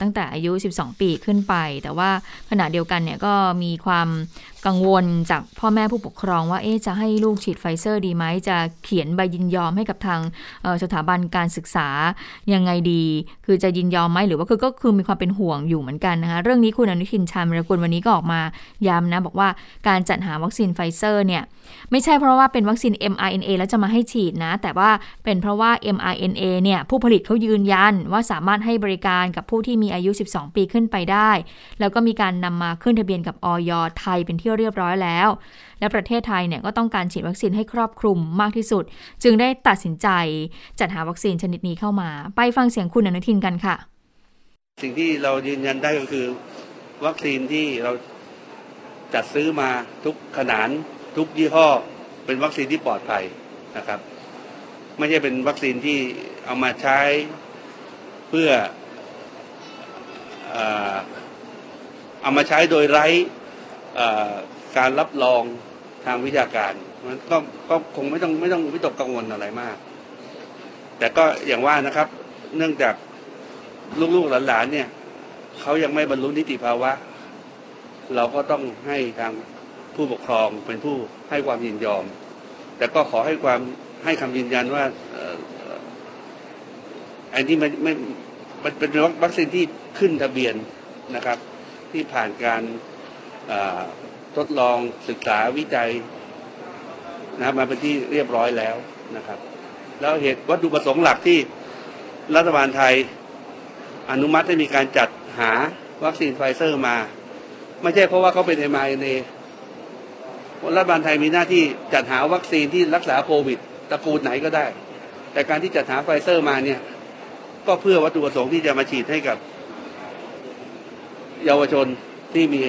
ตั้งแต่อายุ 12 ปีขึ้นไป แต่ว่าขณะเดียวกันเนี่ยก็มีความกังวลจากพ่อแม่ผู้ปกครองว่าเอ๊จะให้ลูกฉีดไฟเซอร์ดีไหม จะเขียนใบยินยอมให้กับทางสถาบันการศึกษายังไงดี คือจะยินยอมไหมหรือว่าคือก็คือมีความเป็นห่วงอยู่เหมือนกันนะคะเรื่องนี้คุณอนุทินชาญวีรกูลวันนี้ก็ออกมาย้ำนะบอกว่าการจัดหาวัคซีนไฟเซอร์เนี่ยไม่ใช่เพราะว่าเป็นวัคซีน mRNA แล้วจะมาให้ฉีดนะแต่ว่าเป็นเพราะว่า mRNA เนี่ยผู้ผลิตเขายืนยันว่าสามารถให้บริการกับผู้ที่มีอายุ 12 ปีขึ้นไปได้ แล้วก็มีการนำมาขึ้นทะเบียนกับออยไทยเป็นที่เรียบร้อยแล้ว และประเทศไทยเนี่ยก็ต้องการฉีดวัคซีนให้ครอบคลุมมากที่สุด จึงได้ตัดสินใจจัดหาวัคซีนชนิดนี้เข้ามา ไปฟังเสียงคุณอนุทินกันค่ะ สิ่งที่เรายืนยันได้ก็คือ วัคซีนที่เราจัดซื้อมาทุกขนานทุกยี่ห้อ เป็นวัคซีนที่ปลอดภัยนะครับ ไม่ใช่เป็นวัคซีนที่เอามาใช้เพื่อเอามาใช้โดยไร้การรับรองทางวิชาการมันก็ก็คงไม่ต้องไม่ต้องวิตกกังวลอะไรมาก แต่ก็อย่างว่านะครับ เนื่องจากลูกๆหลานๆเนี่ยเขายังไม่บรรลุนิติภาวะ เราก็ต้องให้ทางผู้ปกครองเป็นผู้ให้ความยินยอม แต่ก็ขอให้ความ ให้คำยืนยันว่าอันนี้มันไม่มันเป็นวัคซีนที่ขึ้นทะเบียนนะครับ ที่ผ่านการทดลองศึกษาวิจัยนะครับมาเป็นที่เรียบร้อยแล้วนะครับ แล้วเหตุวัตถุประสงค์หลักที่รัฐบาลไทยอนุมัติให้มีการจัดหาวัคซีนไฟเซอร์มา ไม่ใช่เพราะว่าเขาเป็น mRNAรัฐบาลไทยมีหน้าที่จัดหาวัคซีนที่รักษาโควิด ตระกูลไหนก็ได้ แต่การที่จัดหาไฟเซอร์มาเนี่ย ก็เพื่อวัตถุประสงค์ที่จะมาฉีดให้กับ เยาวชนที่มี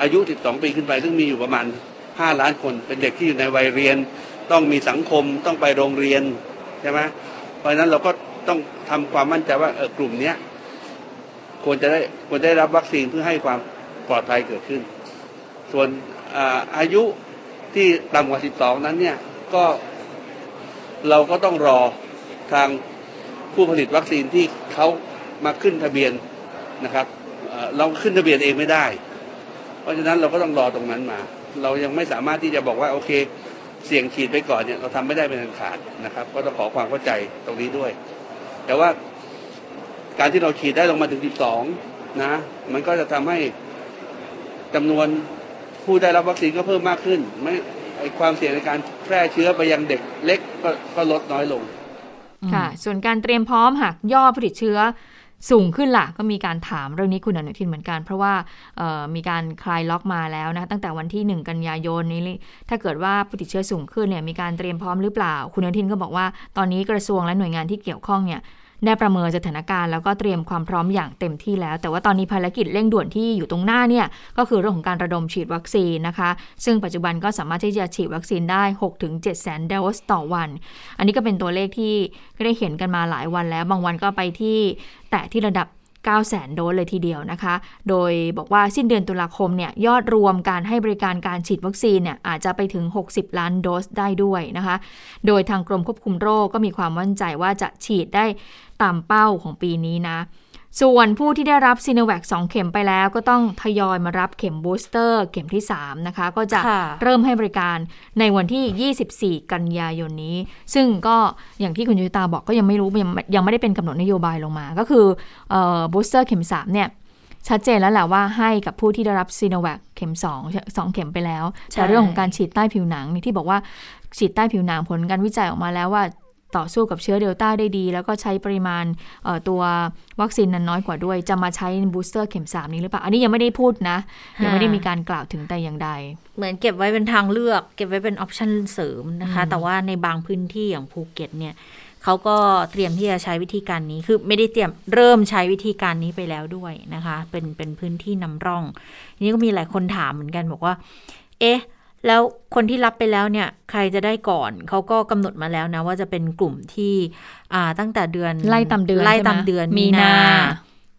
อายุ 12 ปีขึ้นไป ซึ่งมีอยู่ประมาณ 5 ล้านคน เป็นเด็กที่อยู่ในวัยเรียน ต้องมีสังคมต้องไปโรงเรียนใช่ไหมเพราะฉะนั้นเราก็ต้องทำความมั่นใจว่าเออกลุ่มเนี้ยควรจะได้ควรได้รับวัคซีนเพื่อให้ความปลอดภัยเกิดขึ้น ส่วนอายุที่ต่ำกว่า 12 นั้นเนี่ย ก็ เราก็ต้องรอทางผู้ผลิตวัคซีนที่เขามาขึ้นทะเบียนนะครับเราขึ้นทะเบียนเองไม่ได้ เพราะฉะนั้นเราก็ต้องรอตรงนั้นมา เรายังไม่สามารถที่จะบอกว่าโอเค เสี่ยงฉีดไปก่อนเนี่ยเราทำไม่ได้เป็นขาดนะครับ ก็ต้องขอความเข้าใจตรงนี้ด้วย แต่ว่าการที่เราฉีดได้ลงมาถึง 12 นะ มันก็จะทำให้จำนวนผู้ได้รับวัคซีนก็เพิ่มมากขึ้นไม่ ไอความเสี่ยงในการแพร่เชื้อไปยังเด็กเล็กก็ก็ลดน้อยลง ค่ะ ส่วนการเตรียมพร้อมหากย่อผลิตเชื้อสูงขึ้นล่ะ ก็มีการถามเรื่องนี้คุณอนุทินเหมือนกัน เพราะว่ามีการคลายล็อกมาแล้วนะตั้งแต่วันที่ 1 กันยายนนี้ ถ้าเกิดว่าผู้ติดเชื้อสูงขึ้นเนี่ยมีการเตรียมพร้อมหรือเปล่า คุณอนุทินก็บอกว่าตอนนี้กระทรวงและหน่วยงานที่เกี่ยวข้องเนี่ย ได้ประเมินสถานการณ์แล้วก็เตรียมความพร้อมอย่างเต็มที่แล้ว แต่ว่าตอนนี้ภารกิจเร่งด่วนที่อยู่ตรงหน้าเนี่ยก็คือเรื่องของการระดมฉีดวัคซีนนะคะ ซึ่งปัจจุบันก็สามารถที่จะฉีดวัคซีนได้ 6-7แสนโดสต่อวัน อันนี้ก็เป็นตัวเลขที่ได้เห็นกันมาหลายวันแล้ว บางวันก็ไปที่แตะที่ระดับ9แสนโดสเลยทีเดียวนะคะ โดยบอกว่าสิ้นเดือนตุลาคมเนี่ยยอดรวมการให้บริการการฉีดวัคซีนเนี่ยอาจจะไปถึง 60 ล้านโดสได้ด้วยนะคะ โดยทางกรมควบคุมโรคก็มีความมั่นใจว่าจะฉีดได้ ตามเป้าของปีนี้นะ ส่วนผู้ที่ได้รับซีโนแวค2เข็มไปแล้ว ก็ต้องทยอยมารับเข็ม booster เข็มที่ 3 นะคะ ก็จะเริ่มให้บริการในวันที่ 24 กันยายนนี้ ซึ่งก็อย่างที่คุณยุตาบอกก็ยังไม่รู้ ยังยังไม่ได้เป็นกำหนดนโยบายลงมา ก็คือ booster เข็ม 3 เนี่ยชัดเจนแล้วแหละว่าให้กับผู้ที่ได้รับซีโนแวคเข็ม2 2เข็มไปแล้ว แต่เรื่องของการฉีดใต้ผิวหนังนี่ที่บอกว่าฉีดใต้ผิวหนังผลการวิจัยออกมาแล้วว่า ต่อสู้กับเชื้อเดลต้าได้ดี แล้วก็ใช้ปริมาณตัววัคซีนนั้นน้อยกว่าด้วย จะมาใช้ booster เข็มสามนี้หรือเปล่า อันนี้ยังไม่ได้พูดนะ ยังไม่ได้มีการกล่าวถึงแต่อย่างใด เหมือนเก็บไว้เป็นทางเลือก เก็บไว้เป็น option เสริมนะคะ แต่ว่าในบางพื้นที่อย่างภูเก็ตเนี่ยเขาก็เตรียมที่จะใช้วิธีการนี้ คือไม่ได้เตรียมเริ่มใช้วิธีการนี้ไปแล้วด้วยนะคะ เป็นเป็นพื้นที่นำร่องนี้ก็มีหลายคนถามเหมือนกันบอกว่า เอ๊ะ แล้วคนที่รับไปแล้วเนี่ยใครจะได้ก่อนเขาก็กำหนดมาแล้วนะ ว่าจะเป็นกลุ่มที่อ่าตั้งแต่เดือนไล่ตามเดือนไล่ตามเดือนมีนา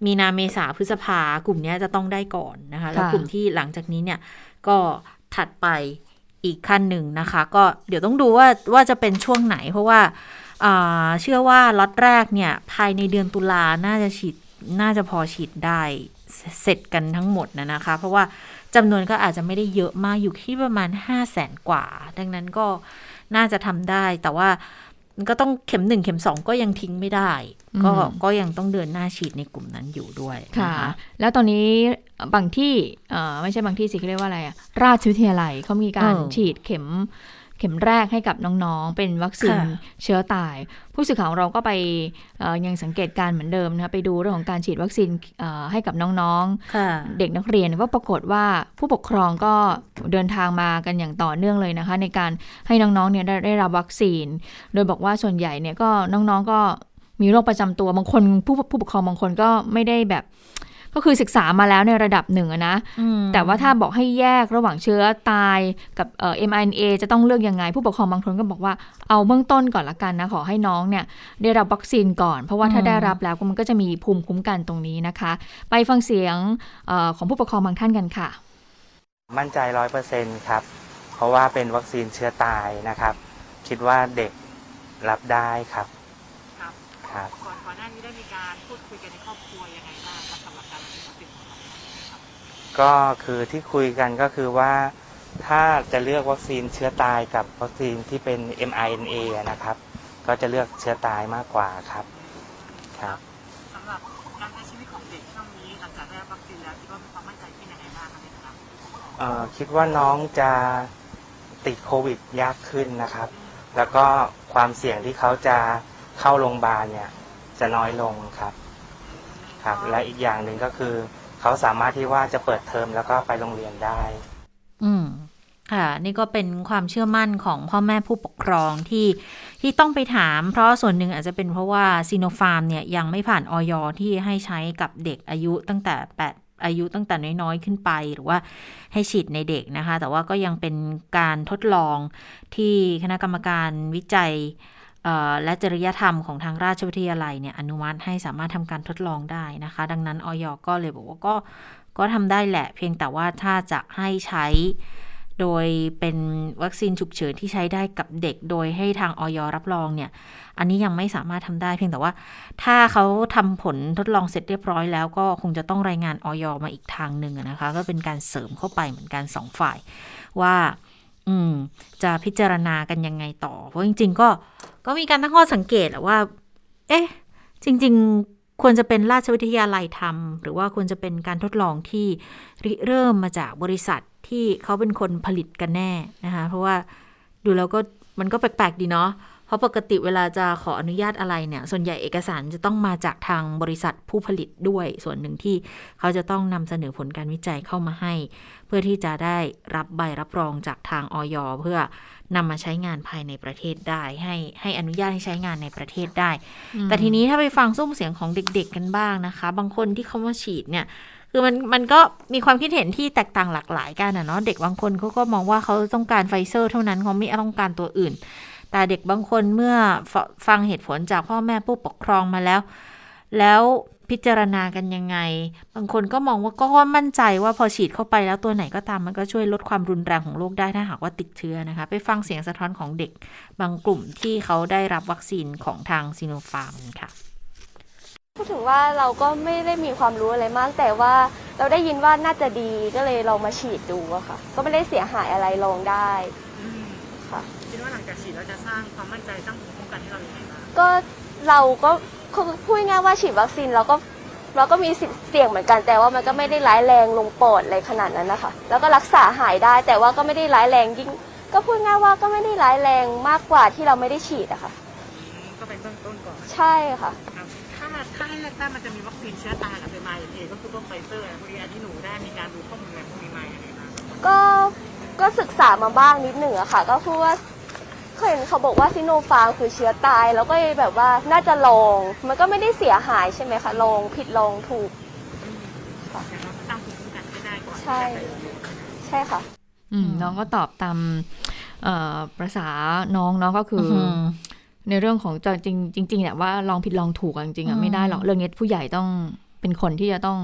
มีนาเมษาพฤษภากลุ่มนี้จะต้องได้ก่อนนะคะ แล้วกลุ่มที่หลังจากนี้เนี่ยก็ถัดไปอีกขั้นหนึ่งนะคะ ก็เดี๋ยวต้องดูว่าว่าจะเป็นช่วงไหน เพราะว่าเชื่อว่าล็อตแรกเนี่ยภายในเดือนตุลาน่าจะฉีดน่าจะพอฉีดได้เสร็จกันทั้งหมดนะนะคะ เพราะว่า จำนวนก็อาจจะไม่ได้เยอะมากอยู่ที่ประมาณห้าแสนกว่า ดังนั้นก็น่าจะทำได้ แต่ว่าก็ต้องเข็มหนึ่งเข็มสองก็ยังทิ้งไม่ได้ ก็ก็ยังต้องเดินหน้าฉีดในกลุ่มนั้นอยู่ด้วยค่ะแล้วตอนนี้บางที่ไม่ใช่บางที่สิเรียกว่าอะไรอะราชวิทยาลัยเขามีการฉีดเข็ม เข็มแรกให้กับน้องๆ เป็นวัคซีนเชื้อตาย ผู้สื่อข่าวของเราก็ไปยังสังเกตการเหมือนเดิมนะคะไปดูเรื่องของการฉีดวัคซีนให้กับน้องๆ เด็กนักเรียนว่าปรากฏว่าผู้ปกครองก็เดินทางมากันอย่างต่อเนื่องเลยนะคะ ในการให้น้องๆเนี่ยได้ได้รับวัคซีน โดยบอกว่าส่วนใหญ่เนี่ยก็น้องๆก็มีโรคประจำตัวบางคนผู้ผู้ปกครองบางคนก็ไม่ได้แบบ ก็คือศึกษามาแล้วในระดับหนึ่งนะ แต่ว่าถ้าบอกให้แยกระหว่างเชื้อตายกับเอ่อ mRNA จะต้องเลือกยังไง ผู้ปกครองบางคนก็บอกว่าเอาเบื้องต้นก่อนละกันนะ ขอให้น้องเนี่ยได้รับวัคซีนก่อน เพราะว่าถ้าได้รับแล้วมันก็จะมีภูมิคุ้มกันตรงนี้นะคะ ไปฟังเสียงออของผู้ปกครองบางท่านกันค่ะ มั่นใจร้อยเปอร์เซ็นครับ เพราะว่าเป็นวัคซีนเชื้อตายนะครับ คิดว่าเด็กรับได้ครับครับ ครับ ก่อนก่อนหน้านี้ได้มีการพูดคุยกันในครอบครัวยังไงบ้างครับ ก็คือที่คุยกันก็คือว่าถ้าจะเลือกวัคซีนเชื้อตายกับวัคซีนที่เป็น mRNA นะครับ ก็จะเลือกเชื้อตายมากกว่าครับครับสำหรับการใช้ชีวิตของเด็กช่วงนี้หลังจากได้วัคซีนแล้วคิดว่ามีความมั่นใจขึ้นยังไงบ้างครับเอ่อคิดว่าน้องจะติดโควิดยากขึ้นนะครับ แล้วก็ความเสี่ยงที่เขาจะเข้าโรงพยาบาลเนี่ยจะน้อยลงครับ ครับ และอีกอย่างหนึ่งก็คือ เขาสามารถที่ว่าจะเปิดเทอมแล้วก็ไปโรงเรียนได้ อืมค่ะ นี่ก็เป็นความเชื่อมั่นของพ่อแม่ผู้ปกครองที่ที่ต้องไปถาม เพราะส่วนหนึ่งอาจจะเป็นเพราะว่าซีโนฟาร์มเนี่ยยังไม่ผ่านออยที่ให้ใช้กับเด็กอายุตั้งแต่ 8อายุตั้งแต่น้อย ๆ ขึ้นไปหรือว่าให้ฉีดในเด็กนะคะ แต่ว่าก็ยังเป็นการทดลองที่คณะกรรมการวิจัย และจริยธรรมของทางราชวิทยาลัยเนี่ยอนุมัติให้สามารถทำการทดลองได้นะคะ ดังนั้นออยก็เลยบอกว่าก็ก็ทำได้แหละ เพียงแต่ว่าถ้าจะให้ใช้โดยเป็นวัคซีนฉุกเฉินที่ใช้ได้กับเด็กโดยให้ทางออยรับรองเนี่ย อันนี้ยังไม่สามารถทำได้เพียงแต่ว่า ถ้าเขาทำผลทดลองเสร็จเรียบร้อยแล้วก็คงจะต้องรายงานออยมาอีกทางหนึ่งนะคะ ก็เป็นการเสริมเข้าไปเหมือนกันสองฝ่ายว่า อืม จะพิจารณากันยังไงต่อ เพราะจริง ๆ ก็ก็มีการตั้งข้อสังเกตแหละว่า เอ๊ะ จริง ๆ ควรจะเป็นราชวิทยาลัยทำหรือว่าควรจะเป็นการทดลองที่ริเริ่มมาจากบริษัทที่เขาเป็นคนผลิตกันแน่นะคะเพราะว่าดูแล้วก็มันก็แปลกๆดีเนาะ เพราะปกติเวลาจะขออนุญาตอะไรเนี่ย ส่วนใหญ่เอกสารจะต้องมาจากทางบริษัทผู้ผลิตด้วย ส่วนหนึ่งที่เขาจะต้องนำเสนอผลการวิจัยเข้ามาให้ เพื่อที่จะได้รับใบรับรองจากทางอย.เพื่อนำมาใช้งานภายในประเทศได้ ให้ให้อนุญาตให้ใช้งานในประเทศได้ แต่ทีนี้ถ้าไปฟังสุ้มเสียงของเด็ก ๆกันบ้างนะคะ บางคนที่เขามาฉีดเนี่ยคือมันมันก็มีความคิดเห็นที่แตกต่างหลากหลายกันนะเนาะเด็กบางคนเขาก็มองว่าเขาต้องการไฟเซอร์เท่านั้นเขาไม่ต้องการตัวอื่น แต่เด็กบางคนเมื่อฟังเหตุผลจากพ่อแม่ผู้ปกครองมาแล้ว แล้วพิจารณากันยังไง บางคนก็มองว่าก็มั่นใจว่าพอฉีดเข้าไปแล้วตัวไหนก็ตามมันก็ช่วยลดความรุนแรงของโรคได้ถ้าหากว่าติดเชื้อนะคะ ไปฟังเสียงสะท้อนของเด็กบางกลุ่มที่เขาได้รับวัคซีนของทางซีโนฟาร์มค่ะพูดถึงว่าเราก็ไม่ได้มีความรู้อะไรมาก แต่ว่าเราได้ยินว่าน่าจะดีก็เลยลองมาฉีดดูอะค่ะ ก็ไม่ได้เสียหายอะไรลองได้ค่ะ คิดว่าหลังจากฉีดเราจะสร้างความมั่นใจสร้างภูมิคุ้มกันให้เราอย่างไรบ้างก็เราก็คือพูดง่ายๆว่าฉีดวัคซีนเราก็เราก็มีสิทธิ์เสี่ยงเหมือนกันแต่ว่ามันก็ไม่ได้ร้ายแรงลงปอดอะไรขนาดนั้นนะคะแล้วก็รักษาหายได้แต่ว่าก็ไม่ได้ร้ายแรงยิ่ง ก็พูดง่ายว่าก็ไม่ได้ร้ายแรงมากกว่าที่เราไม่ได้ฉีดอะค่ะอืมก็เป็นเบื้องต้นก่อนใช่ค่ะ ครับถ้าถ้าให้เลือกได้มันจะมีวัคซีนเชื้อตายกับเมเอก็คือพวกไฟเซอร์พวกนี้ที่หนูได้มีการดูข้อมูลอะไรพวกนี้มาอย่างไรบ้างก็ก็ศึกษามาบ้างนิดหนึ่งอะค่ะ ก็พูดว่า เคยเห็นเขาบอกว่าซิโนฟาร์มคือเชื้อตาย แล้วก็แบบว่าน่าจะลอง มันก็ไม่ได้เสียหายใช่ไหมคะลองผิดลองถูกค่ะอย่างเราสร้างภูมิคุ้มกันให้ได้ก่อนใช่ ใช่ค่ะ อืมน้องก็ตอบตามเอ่อประษาน้องเนาะก็คืออม ในเรื่องของจริงจริงๆเนี่ยว่าลองผิดลองถูกอะจริงๆอือะมไม่ได้หรอกเรื่องนี้ผู้ใหญ่ต้องเป็นคนที่จะต้อง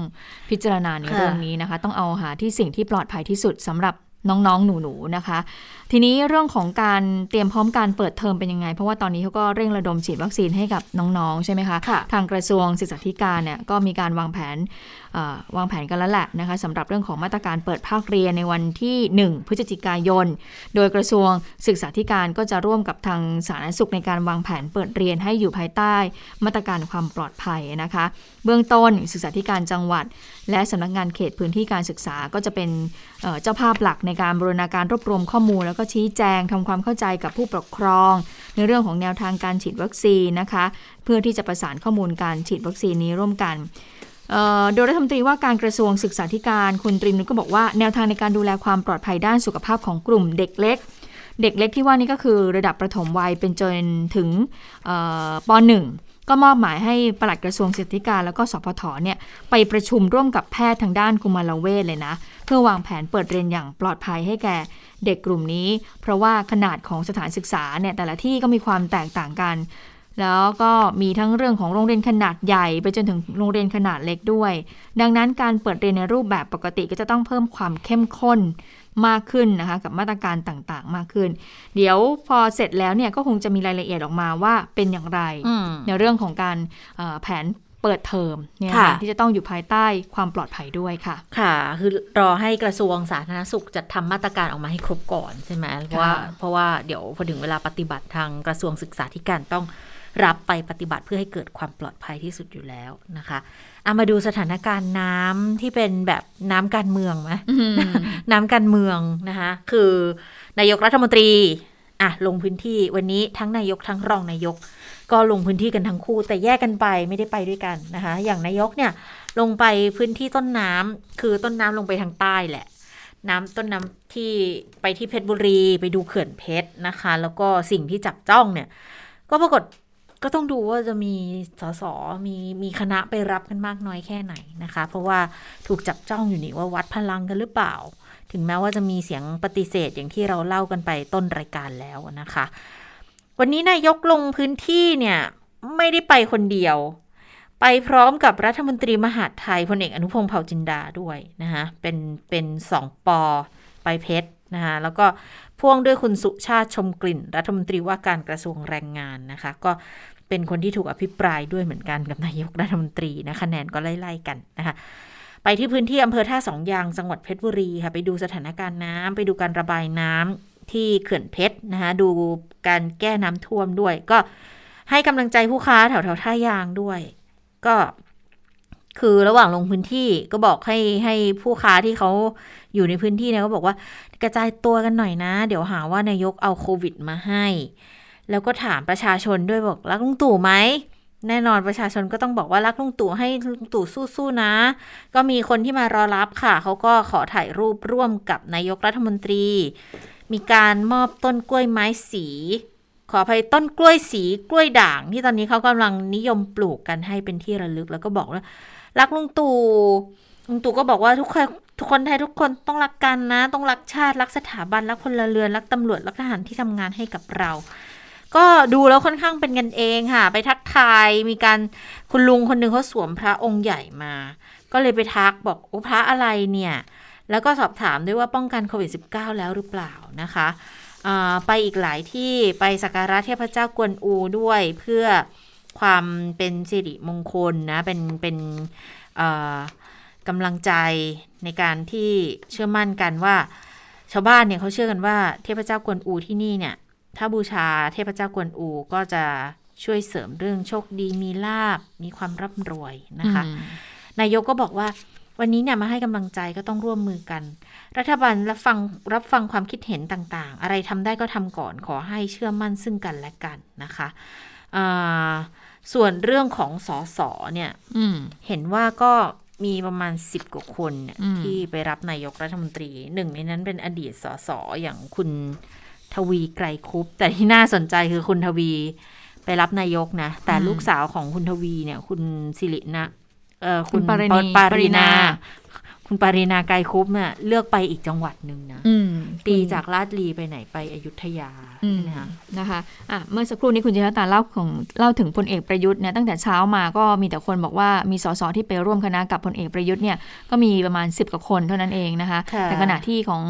พิจารณาในค่ะ เรื่องนี้นะคะ ต้องเอาหาที่สิ่งที่ปลอดภัยที่สุดสำหรับ น้องๆ หนูๆ นะคะ ทีนี้เรื่องของการเตรียมพร้อมการเปิดเทอมเป็นยังไง เพราะว่าตอนนี้เขาก็เร่งระดมฉีดวัคซีนให้กับน้องๆ ใช่ไหมคะค่ะทางกระทรวงศึกษาธิการเนี่ยก็มีการวางแผนเอ่อ วางแผนกันแล้วแหละนะคะสำหรับเรื่องของมาตรการเปิดภาคเรียนในวันที่ 1 พฤศจิกายน โดยกระทรวงศึกษาธิการก็จะร่วมกับทางสาธารณสุขในการวางแผนเปิดเรียนให้อยู่ภายใต้มาตรการความปลอดภัยนะคะ เบื้องต้นศึกษาธิการจังหวัด และสำนักงานเขตพื้นที่การศึกษาก็จะเป็นเจ้าภาพหลักในการบรูรณาการรวบรวมข้อมูล แล้วก็ชี้แจงทำความเข้าใจกับผู้ปกครอง ในเรื่องของแนวทางการฉีดวัคซีนนะคะ เพื่อที่จะประสานข้อมูลการฉีดวัคซีนนี้ร่วมกัน โดยรัฐมนตรีว่าการกระทรวงศึกษาธิการคุณตรีนุชก็บอกว่าแนวทางในการดูแลความปลอดภัยด้านสุขภาพของกลุ่มเด็กเล็ก เด็กเล็กที่ว่านี่ก็คือระดับประถมวัยเป็นจนถึงป .1 ก็มอบหมายให้ปลัดกระทรวงศึกษาธิการแล้วก็สพทเนี่ยไปประชุมร่วมกับแพทย์ทางด้านกุมารเวชเลยนะ เพื่อวางแผนเปิดเรียนอย่างปลอดภัยให้แก่เด็กกลุ่มนี้ เพราะว่าขนาดของสถานศึกษาเนี่ยแต่ละที่ก็มีความแตกต่างกัน แล้วก็มีทั้งเรื่องของโรงเรียนขนาดใหญ่ ไปจนถึงโรงเรียนขนาดเล็กด้วย ดังนั้นการเปิดเรียนในรูปแบบปกติก็จะต้องเพิ่มความเข้มข้นมากขึ้นนะคะกับมาตรการต่างๆ มากขึ้น เดี๋ยวพอเสร็จแล้วเนี่ยก็คงจะมีรายละเอียดออกมาว่าเป็นอย่างไรอืมในเรื่องของการเอ่อแผนเปิดเทอมเนี่ยค่ะที่จะต้องอยู่ภายใต้ความปลอดภัยด้วยค่ะ ค่ะ คือรอให้กระทรวงสาธารณสุขจัดทำมาตรการออกมาให้ครบก่อนใช่ไหมเพราะว่าค่ะเพราะว่าเดี๋ยวพอถึงเวลาปฏิบัติทางกระทรวงศึกษาธิการต้อง รับไปปฏิบัติเพื่อให้เกิดความปลอดภัยที่สุดอยู่แล้วนะคะเอามาดูสถานการณ์น้ำที่เป็นแบบน้ำการเมืองไหมน้ำการเมืองนะคะคือนายกรัฐมนตรีอะลงพื้นที่วันนี้ทั้งนายกทั้งรองนายก ก็ลงพื้นที่กันทั้งคู่ แต่แยกกันไปไม่ได้ไปด้วยกันนะคะ อย่างนายกเนี่ยลงไปพื้นที่ต้นน้ำคือต้นน้ำลงไปทางใต้แหละ น้ำต้นน้ำที่ไปที่เพชรบุรี ไปดูเขื่อนเพชรนะคะ แล้วก็สิ่งที่จับจ้องเนี่ย ก็ปรากฏ ก็ต้องดูว่าจะมีสสมีมีคณะไปรับกันมากน้อยแค่ไหนนะคะ เพราะว่าถูกจับจ้องอยู่นี่ว่าวัดพลังกันหรือเปล่า ถึงแม้ว่าจะมีเสียงปฏิเสธอย่างที่เราเล่ากันไปต้นรายการแล้วนะคะ วันนี้นายกลงพื้นที่เนี่ยไม่ได้ไปคนเดียว ไปพร้อมกับรัฐมนตรีมหาดไทยพลเอกอนุพงศ์เผ่าจินดาด้วยนะคะเป็นเป็นสองปอไปเพชรนะคะแล้วก็พ่วงด้วยคุณสุชาติชมกลิ่น รัฐมนตรีว่าการกระทรวงแรงงานนะคะ ก็ เป็นคนที่ถูกอภิปรายด้วยเหมือนกันกับนายกรัฐมนตรีนะคะแนนก็ไล่ๆกันนะคะไปที่พื้นที่อำเภอท่าสองยางจังหวัดเพชรบุรีค่ะไปดูสถานการณ์น้ำไปดูการระบายน้ำที่เขื่อนเพชรนะคะดูการแก้น้ำท่วมด้วย ก็ให้กำลังใจผู้ค้าแถวแถวๆท่ายางด้วย ก็คือระหว่างลงพื้นที่ก็บอกให้ให้ผู้ค้าที่เขาอยู่ในพื้นที่เนี่ยก็บอกว่ากระจายตัวกันหน่อยนะ เดี๋ยวหาว่านายกเอาโควิดมาให้ แล้วก็ถามประชาชนด้วยบอกรักลุงตู่ไหมแน่นอนประชาชนก็ต้องบอกว่ารักลุงตู่ให้ลุงตู่สู้ๆนะ ก็มีคนที่มารอรับค่ะ เขาก็ขอถ่ายรูปร่วมกับนายกรัฐมนตรี มีการมอบต้นกล้วยไม้สี ขออภัยต้นกล้วยสีกล้วยด่าง ที่ตอนนี้เขากำลังนิยมปลูกกันให้เป็นที่ระลึกแล้วก็บอกว่ารักลุงตู่ลุงตู่ก็บอกว่าทุกคนทุกคนไทยทุกคนต้องรักกันนะ ต้องรักชาติรักสถาบันรักพลเรือนรักตำรวจรักทหารที่ทำงานให้กับเรา ก็ดูแล้วค่อนข้างเป็นกันเองค่ะ ไปทักทายมีการคุณลุงคนหนึ่งเขาสวมพระองค์ใหญ่มา ก็เลยไปทักบอกโอ้พระอะไรเนี่ย แล้วก็สอบถามด้วยว่าป้องกันโควิด -19 แล้วหรือเปล่านะคะไปอีกหลายที่ไปสักการะเทพเจ้ากวนอูด้วยเพื่อความเป็นสิริมงคลนะ เป็นเป็นกำลังใจในการที่เชื่อมั่นกันว่า ชาวบ้านเนี่ยเขาเชื่อกันว่าเทพเจ้ากวนอูที่นี่เนี่ย ถ้าบูชาเทพเจ้ากวนอูก็จะช่วยเสริมเรื่องโชคดีมีลาบมีความร่ำรวยนะคะอืมนายกก็บอกว่าวันนี้เนี่ยมาให้กำลังใจก็ต้องร่วมมือกัน รัฐบาลรับฟังรับฟังความคิดเห็นต่างๆ อะไรทำได้ก็ทำก่อนขอให้เชื่อมั่นซึ่งกันและกันนะคะอ่าส่วนเรื่องของสอสอเนี่ยอืมเห็นว่าก็มีประมาณ10กว่าคนเนี่ยอืมที่ไปรับนายกรัฐมนตรี หนึ่งในนั้นเป็นอดีตสสอย่างคุณ ทวีไกรคุปแต่ที่น่าสนใจคือคุณทวีไปรับนายกนะ แต่ลูกสาวของคุณทวีเนี่ย คุณสิรินะเออคุณปารินีปาริปารินานา คุณปารินาไกรคุปเนี่ยเลือกไปอีกจังหวัดหนึ่งนะอืมตีจากลาดลีไปไหนไปอยุธยาอืมใช่ไหมคะนะคะอะเมื่อสักครู่นี้คุณจิรตาเล่าของเล่าถึงพลเอกประยุทธ์เนี่ยตั้งแต่เช้ามาก็มีแต่คนบอกว่ามีสสที่ไปร่วมคณะกับพลเอกประยุทธ์เนี่ยก็มีประมาณ 10กว่าคนเท่านั้นเองนะคะค่ะแต่ขณะที่ของ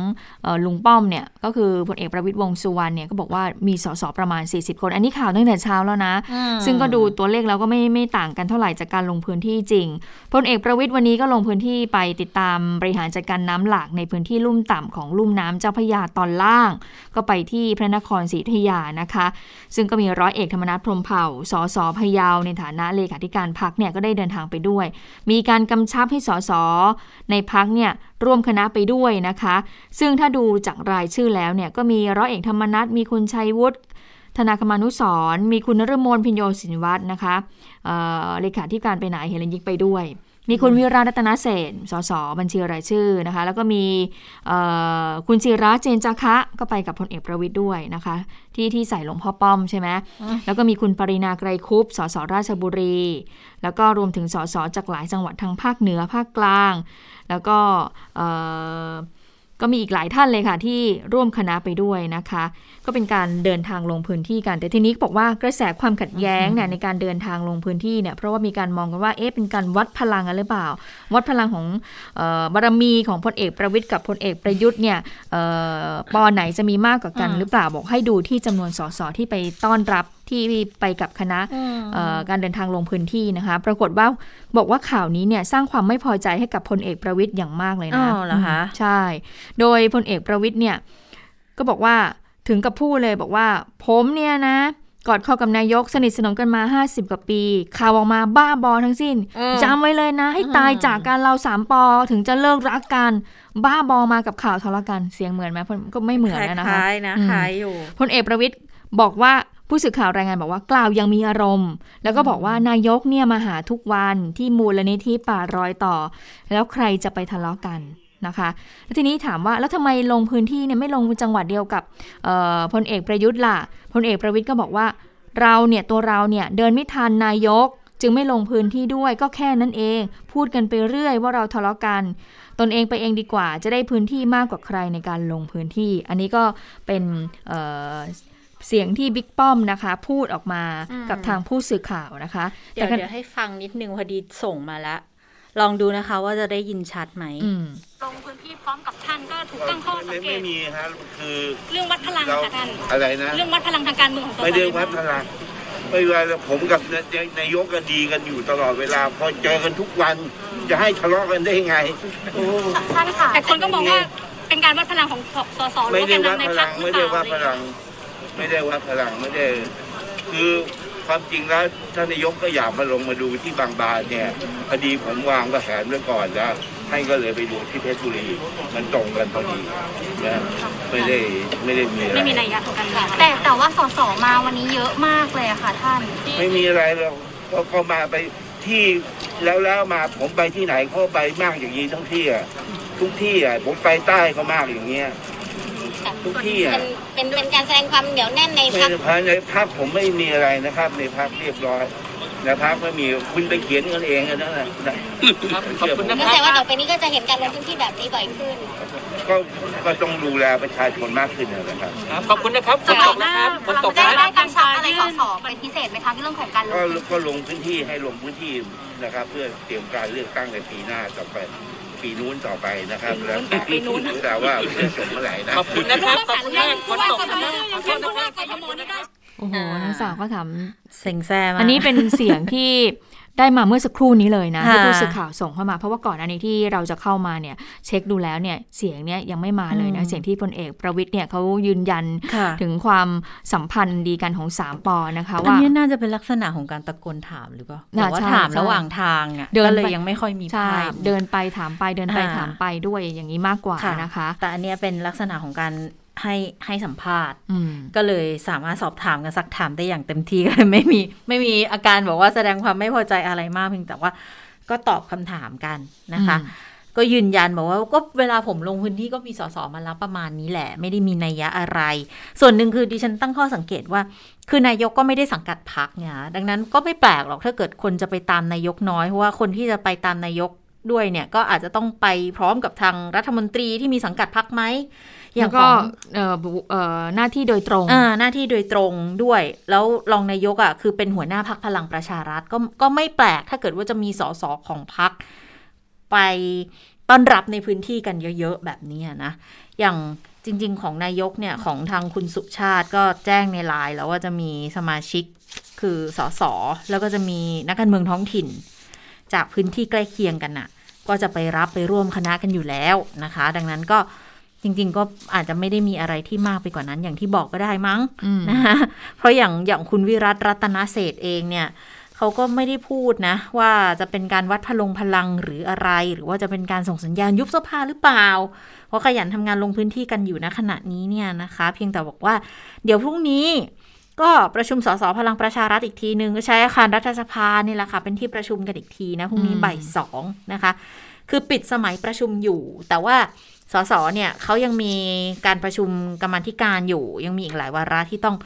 เอ่อลุงป้อมเนี่ยก็คือพลเอกประวิตยวงษ์สุวรรณเนี่ยก็บอกว่ามีสสประมาณ 40 คน อันนี้ข่าวตั้งแต่เช้าแล้วนะอืมซึ่งก็ดูตัวเลขแล้วก็ไม่ไม่ต่างกันเท่าไหร่จากการลงพื้นที่จริงพลเอกประวิตยวันนี้ก็ลงพื้นที่ไปติดตามบริหารจัดการน้ำหลากในพื้นที่ลุ่มต่ำของลุ่มน้ำเจ้าพระยาตอนล่าง ก็ไปที่พระนครศรีอยุธยานะคะ ซึ่งก็มีร้อยเอกธรรมนัฐพรมเผ่าสสพะเยาในฐานะเลขาธิการพักเนี่ยก็ได้เดินทางไปด้วย มีการกำชับให้สสในพักเนี่ยร่วมคณะไปด้วยนะคะ ซึ่งถ้าดูจากรายชื่อแล้วเนี่ยก็มีร้อยเอกธรรมนัฐมีคุณชัยวุฒิธนาคมานุสรมีคุณนฤมลพิญโยสินวัฒน์นะคะเเลขาธิการไปไหนเฮเลนยิกไปด้วย มีคุณวิรารัตนเสนสสบัญชีรายชื่อนะคะ แล้วก็มีเอ่อคุณศิระเจนจาคะก็ไปกับพลเอกประวิทย์ด้วยนะคะ ที่ที่ใส่หลวงพ่อป้อมใช่ไหมแล้วก็มีคุณปรินาไกรคุปสสราชบุรี แล้วก็รวมถึงสสจากหลายจังหวัดทางภาคเหนือภาคกลาง แล้วก็เอ่อ ก็มีอีกหลายท่านเลยค่ะที่ร่วมคณะไปด้วยนะคะ ก็เป็นการเดินทางลงพื้นที่กัน แต่ทีนี้บอกว่ากระแสความขัดแย้งเนี่ยในการเดินทางลงพื้นที่เนี่ยเพราะว่ามีการมองกันว่าเอ๊ะเป็นการวัดพลังกันหรือเปล่า วัดพลังของเออบารมีของพลเอกประวิทย์กับพลเอกประยุทธ์เนี่ยเออปอไหนจะมีมากกว่ากันอืมหรือเปล่าบอกให้ดูที่จำนวนสสที่ไปต้อนรับ ที่ไปกับคณะเอ่อการเดินทางลงพื้นที่นะคะ ปรากฏว่าบอกว่าข่าวนี้เนี่ยสร้างความไม่พอใจให้กับพลเอกประวิทย์อย่างมากเลยนะอ๋อเหรอคะมใช่ โดยพลเอกประวิทย์เนี่ยก็บอกว่าถึงกับพูดเลยบอกว่า ผมเนี่ยนะกอดคอกับนายกสนิทสนมกันมา 50 กว่าปี ข่าวออกมาบ้าบอทั้งสิ้นอืมจำไว้เลยนะ ให้ตายอืมจากการเราสามปอถึงจะเลิกรักกัน บ้าบอมากับข่าวทะเลาะกันเสียงเหมือนไหมก็ไม่เหมือนนะนะคะคล้ายๆนะอืมคล้ายอยู่พลเอกประวิทย์บอกว่า ผู้สื่อข่าวรายงานบอกว่ากล่าวยังมีอารมณ์ แล้วก็บอกว่านายกเนี่ยมาหาทุกวันที่มูลนิธิป่ารอยต่อ แล้วใครจะไปทะเลาะกันนะคะแล้วทีนี้ถามว่าแล้วทำไมลงพื้นที่เนี่ยไม่ลงจังหวัดเดียวกับพลเอกประยุทธ์ล่ะพลเอกประวิทย์ก็บอกว่าเราเนี่ยตัวเราเนี่ยเดินไม่ทันนายก จึงไม่ลงพื้นที่ด้วยก็แค่นั้นเอง พูดกันไปเรื่อยว่าเราทะเลาะกัน ตนเองไปเองดีกว่าจะได้พื้นที่มากกว่าใครในการลงพื้นที่ อันนี้ก็เป็น เอ่อเสียงที่บิ๊กป้อมนะคะ พูดออกมาอืมกับทางผู้สื่อข่าวนะคะเดี๋ยวก็เดี๋ยวให้ฟังนิดนึงพอดีส่งมาแล้วลองดูนะคะว่าจะได้ยินชัดไหมอืมลงพื้นที่พร้อมกับท่านก็ถูกตั้งข้อสัไม่งเกไม่ตมีฮะคือเรื่องวัดพลังเราค่ะท่านอะไรนะเรื่องวัดพลังทางการเมืองของสสไม่ได้วัดพลังไม่ว่าผมกับนายกกันดีกันอยู่ตลอดเวลา พอเจอกันทุกวันจะให้ทะเลาะกันได้ยังไงโอ้ท่านค่ะแต่คนก็มองว่าเป็นการวัดพลังของสสหรือไม่ว่าได้แกนวัดนำในพพรลัรคงหรืไม่อเปได้ล่าวัดพลัง ไม่ได้วัดพลังไม่ได้ คือความจริงแล้วท่านนายกก็อยากมาลงมาดูที่บางบานเนี่ยพอดีผมวางกระแผนไว้ก่อนแล้วท่านก็เลยไปดูที่เพชรบุรีมันตรงกันพอดีนะไม่ได้ไม่ได้มีอะไรไม่มีนัยยะของการเมืองแต่แต่ว่าสสมาวันนี้เยอะมากเลยอะค่ะท่านไม่มีอะไรหรอกก็ก็มาไปที่แล้วแล้วมาผมไปที่ไหนเขาไปมากอย่างนี้ทั้งที่อะทุกที่อะผมไปใต้ก็มากอย่างเงี้ย ทุกที่อะ เป็นเป็นการแสดงความเหนียวแน่นในไม่พรรคภายในพักผมไม่มีอะไรนะครับ ในพักเรียบร้อยในพักไม่มีคุณไปเขียนกันเองกันนั่นแหละนะเชื่อผมก็แสดงว่าต่อไปนี้ก็จะเห็นการลงพื้นที่แบบนี้บ่อยขึ้น ก็ก็ต้องดูแลประชาชนมากขึ้นนะครับขอบคุณนะครับฝนตกนะครับฝนตกได้นะ ได้การชับอะไรสสเป็นพิเศษไหมคะเรื่องของการลง ก็พื้นที่ก็ลงพื้นที่ให้ลงพื้นที่นะครับ เพื่อเตรียมการเลือกตั้งในปีหน้าต่อไป ปีนู้นต่อไปนะครับแล้วปีนู้นแต่ว่าจะจบเมื่อไหร่นะขอบคุณนะครับขอบคุณมากฝนตกนะครับขอโทษนะครับโอ้โหนักศึกษาก็ถามเซ็งแซ่มากอันนี้เป็นเสียงที่ ได้มาเมื่อสักครู่นี้เลยนะค่ะที่ผู้สื่อข่าวส่งเข้ามา เพราะว่าก่อนอันนี้ที่เราจะเข้ามาเนี่ยเช็คดูแล้วเนี่ยเสียงเนี่ยยังไม่มาเลยนะอืมเสียงที่พลเอกประวิทย์เนี่ยเขายืนยันค่ะถึงความสัมพันธ์ดีกันของสามปอนะคะอันว่านี้น่าจะเป็นลักษณะของการตะโกนถามหรือเปล่าน่าแต่ว่าใช่ถามใช่ระหว่างทางอะเดินก็เลยไปยังไม่ค่อยมีใช่ภาพเดินไปถามไปเดินไปอ่าถามไปด้วยอย่างนี้มากกว่านะคะ แต่อันเนี้ยเป็นลักษณะของการ ให้ให้สัมภาษณ์อืมก็เลยสามารถสอบถามกันสักถามได้อย่างเต็มที่ก็เลยไม่มีไม่มีอาการบอกว่าแสดงความไม่พอใจอะไรมากเพียงแต่ว่าก็ตอบคำถามกันนะคะอืมก็ยืนยันบอกว่าก็เวลาผมลงพื้นที่ก็มีสสมารับประมาณนี้แหละ ไม่ได้มีนัยยะอะไร ส่วนหนึ่งคือดิฉันตั้งข้อสังเกตว่า คือนายกก็ไม่ได้สังกัดพักเนี่ยดังนั้นก็ไม่แปลกหรอกถ้าเกิดคนจะไปตามนายกน้อยเพราะว่าคนที่จะไปตามนายกด้วยเนี่ยก็อาจจะต้องไปพร้อมกับทางรัฐมนตรีที่มีสังกัดพักไหมอ แล้ย่างวขก็องเอ่อบุเอ่อหน้าที่โดยตรงอ่าหน้าที่โดยตรงด้วย แล้วรองนายกอะคือเป็นหัวหน้าพักพลังประชารัฐก็ก็ไม่แปลกถ้าเกิดว่าจะมีสสของพักไปต้อนรับในพื้นที่กันเยอะๆ แบบนี้นะ อย่างจริง ๆ ของนายกเนี่ย ของทางคุณสุชาติก็แจ้งในไลน์แล้วว่าจะมีสมาชิกคือสสแล้วก็จะมีนักการเมืองท้องถิ่น จากพื้นที่ใกล้เคียงกันน่ะ ก็จะไปรับไปร่วมคณะกันอยู่แล้วนะคะ ดังนั้นก็ จริง ๆ ก็อาจจะไม่ได้มีอะไรที่มากไปกว่านั้น อย่างที่บอกก็ได้มั้งอืมนะคะเพราะอย่างอย่างคุณวิรัตรัตนเศรษฐ์เองเนี่ยเขาก็ไม่ได้พูดนะ ว่าจะเป็นการวัดพลงพลังหรืออะไร หรือว่าจะเป็นการส่งสัญญาณยุบสภาหรือเปล่า เพราะขยันทำงานลงพื้นที่กันอยู่ณขณะนี้เนี่ยนะคะ เพียงแต่บอกว่า เดี๋ยวพรุ่งนี้ก็ประชุมสสพลังประชารัฐอีกทีหนึ่งก็ใช้อาคารรัฐสภานี่แหละค่ะ เป็นที่ประชุมกันอีกทีนะพรุ่งนี้อืมบ่ายสองนะคะ คือปิดสมัยประชุมอยู่ แต่ว่า สสเนี่ยเขายังมีการประชุมกรรมธิการอยู่ ยังมีอีกหลายวาระที่ต้อง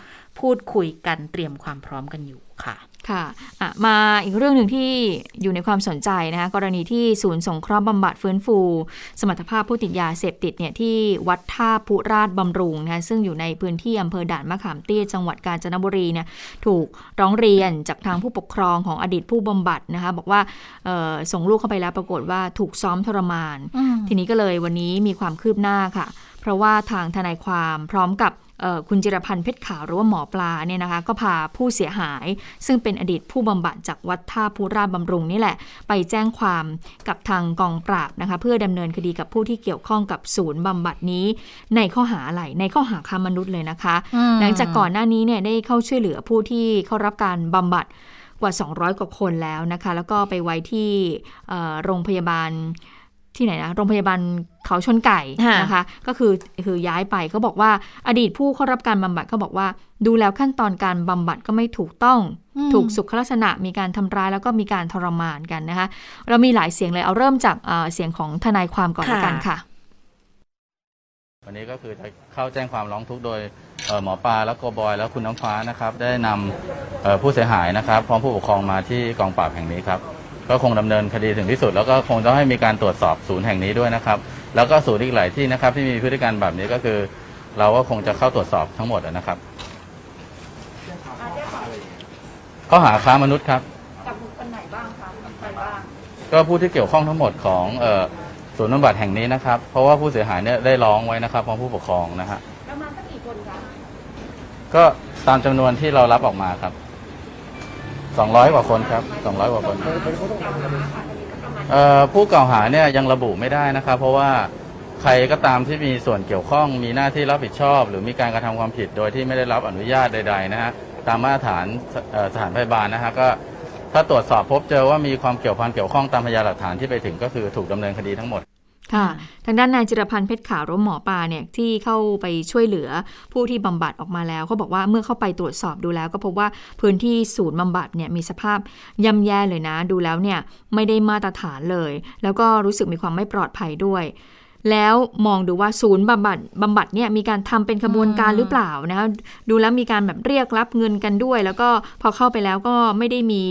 พูดคุยกันเตรียมความพร้อมกันอยู่ค่ะ ค่ะอะมาอีกเรื่องหนึ่งที่อยู่ในความสนใจนะคะกรณีที่ศูนย์สงเคราะห์บำบัดฟื้นฟู สมรรถภาพผู้ติดยาเสพติดเนี่ยที่วัดท่าพุราชบำรุงนะคะซึ่งอยู่ในพื้นที่อำเภอด่านมะขามเตี้ยจังหวัดกาญจนบุรีเนี่ยถูกร้องเรียนจากทางผู้ปกครองของอดีตผู้บำบัดนะคะบอกว่าเอ่อส่งลูกเข้าไปแล้วปรากฏว่าถูกซ้อมทรมาน ทีนี้ก็เลยวันนี้มีความคืบหน้าค่ะ เพราะว่าทางทนายความพร้อมกับเอ่อ คุณจิรพันธ์เพชรขาวหรือว่าหมอปลาเนี่ยนะคะก็พาผู้เสียหาย ซึ่งเป็นอดีตผู้บำบัดจากวัดท่าภูราชบำรุงนี่แหละ ไปแจ้งความกับทางกองปราบนะคะเพื่อดำเนินคดีกับผู้ที่เกี่ยวข้องกับศูนย์บำบัดนี้ ในข้อหาอะไรในข้อหาค้ามนุษย์เลยนะคะอืมหลังจากก่อนหน้านี้เนี่ยได้เข้าช่วยเหลือผู้ที่เข้ารับการบำบัดกว่า 200 กว่าคนแล้วนะคะ แล้วก็ไปไว้ที่เอ่อโรงพยาบาล ที่ไหนนะโรงพยาบาลเขาชนไก่ค่ะนะคะ ก็คือคือย้ายไปเขาบอกว่าอดีตผู้เข้ารับการบำบัดเขาบอกว่า ดูแล้วขั้นตอนการบำบัดก็ไม่ถูกต้องอืมถูกสุขลักษณะมีการทำร้ายแล้วก็มีการทรมานกันนะคะ เรามีหลายเสียงเลยเอาเริ่มจากเอ่อเสียงของทนายความก่อนละกันค่ะ วันนี้ก็คือจะเข้าแจ้งความร้องทุกข์โดยเอ่อหมอปลาและโกบอยแล้วคุณน้ำฟ้านะครับ ได้นำเอ่อผู้เสียหายนะครับ พร้อมผู้ปกครองมาที่กองปราบแห่งนี้ครับ ก็คงดำเนินคดีถึงที่สุด แล้วก็คงต้องให้มีการตรวจสอบศูนย์แห่งนี้ด้วยนะครับ แล้วก็ศูนย์อีกหลายที่นะครับที่มีพฤติการแบบนี้ก็คือ เราก็คงจะเข้าตรวจสอบทั้งหมดนะครับข้อหาค้ามนุษย์ครับ กับบุคคลไหนบ้างคะใครบ้าง ก็ผู้ที่เกี่ยวข้องทั้งหมดของเอ่อศูนย์บำบัดแห่งนี้นะครับ เพราะว่าผู้เสียหายเนี่ยได้ร้องไว้นะครับพร้อมผู้ปกครองนะฮะประมาณสักกี่คนคะก็ตามจำนวนที่เรารับออกมาครับ 200 กว่าคนครับ 200 กว่าคนเอ่อผู้กล่าวหาเนี่ยยังระบุไม่ได้นะครับ เพราะว่าใครก็ตามที่มีส่วนเกี่ยวข้องมีหน้าที่รับผิดชอบ หรือมีการกระทำความผิดโดยที่ไม่ได้รับอนุญาตใด ๆ นะฮะตามมาตรฐานสถานพยาบาลนะฮะก็ถ้าตรวจสอบพบเจอว่ามีความเกี่ยวพันเกี่ยวข้องตามพยานหลักฐานที่ไปถึงก็คือถูกดำเนินคดีทั้งหมด ค่ะทางด้านนายจิรพันธ์เพชรขาวหรือหมอปลาเนี่ยที่เข้าไปช่วยเหลือผู้ที่บำบัดออกมาแล้วเขาบอกว่าเมื่อเข้าไปตรวจสอบดูแล้ว ก็พบว่าพื้นที่ศูนย์บำบัดเนี่ยมีสภาพย่ำแย่เลยนะ ดูแล้วเนี่ยไม่ได้มาตรฐานเลย แล้วก็รู้สึกมีความไม่ปลอดภัยด้วย แล้วมองดูว่าศูนย์บำบัดบำบัดเนี่ยมีการทำเป็นขบวนการหรือเปล่านะคะดูแล้วมีการแบบเรียกรับเงินกันด้วย แล้วก็พอเข้าไปแล้วก็ไม่ได้มี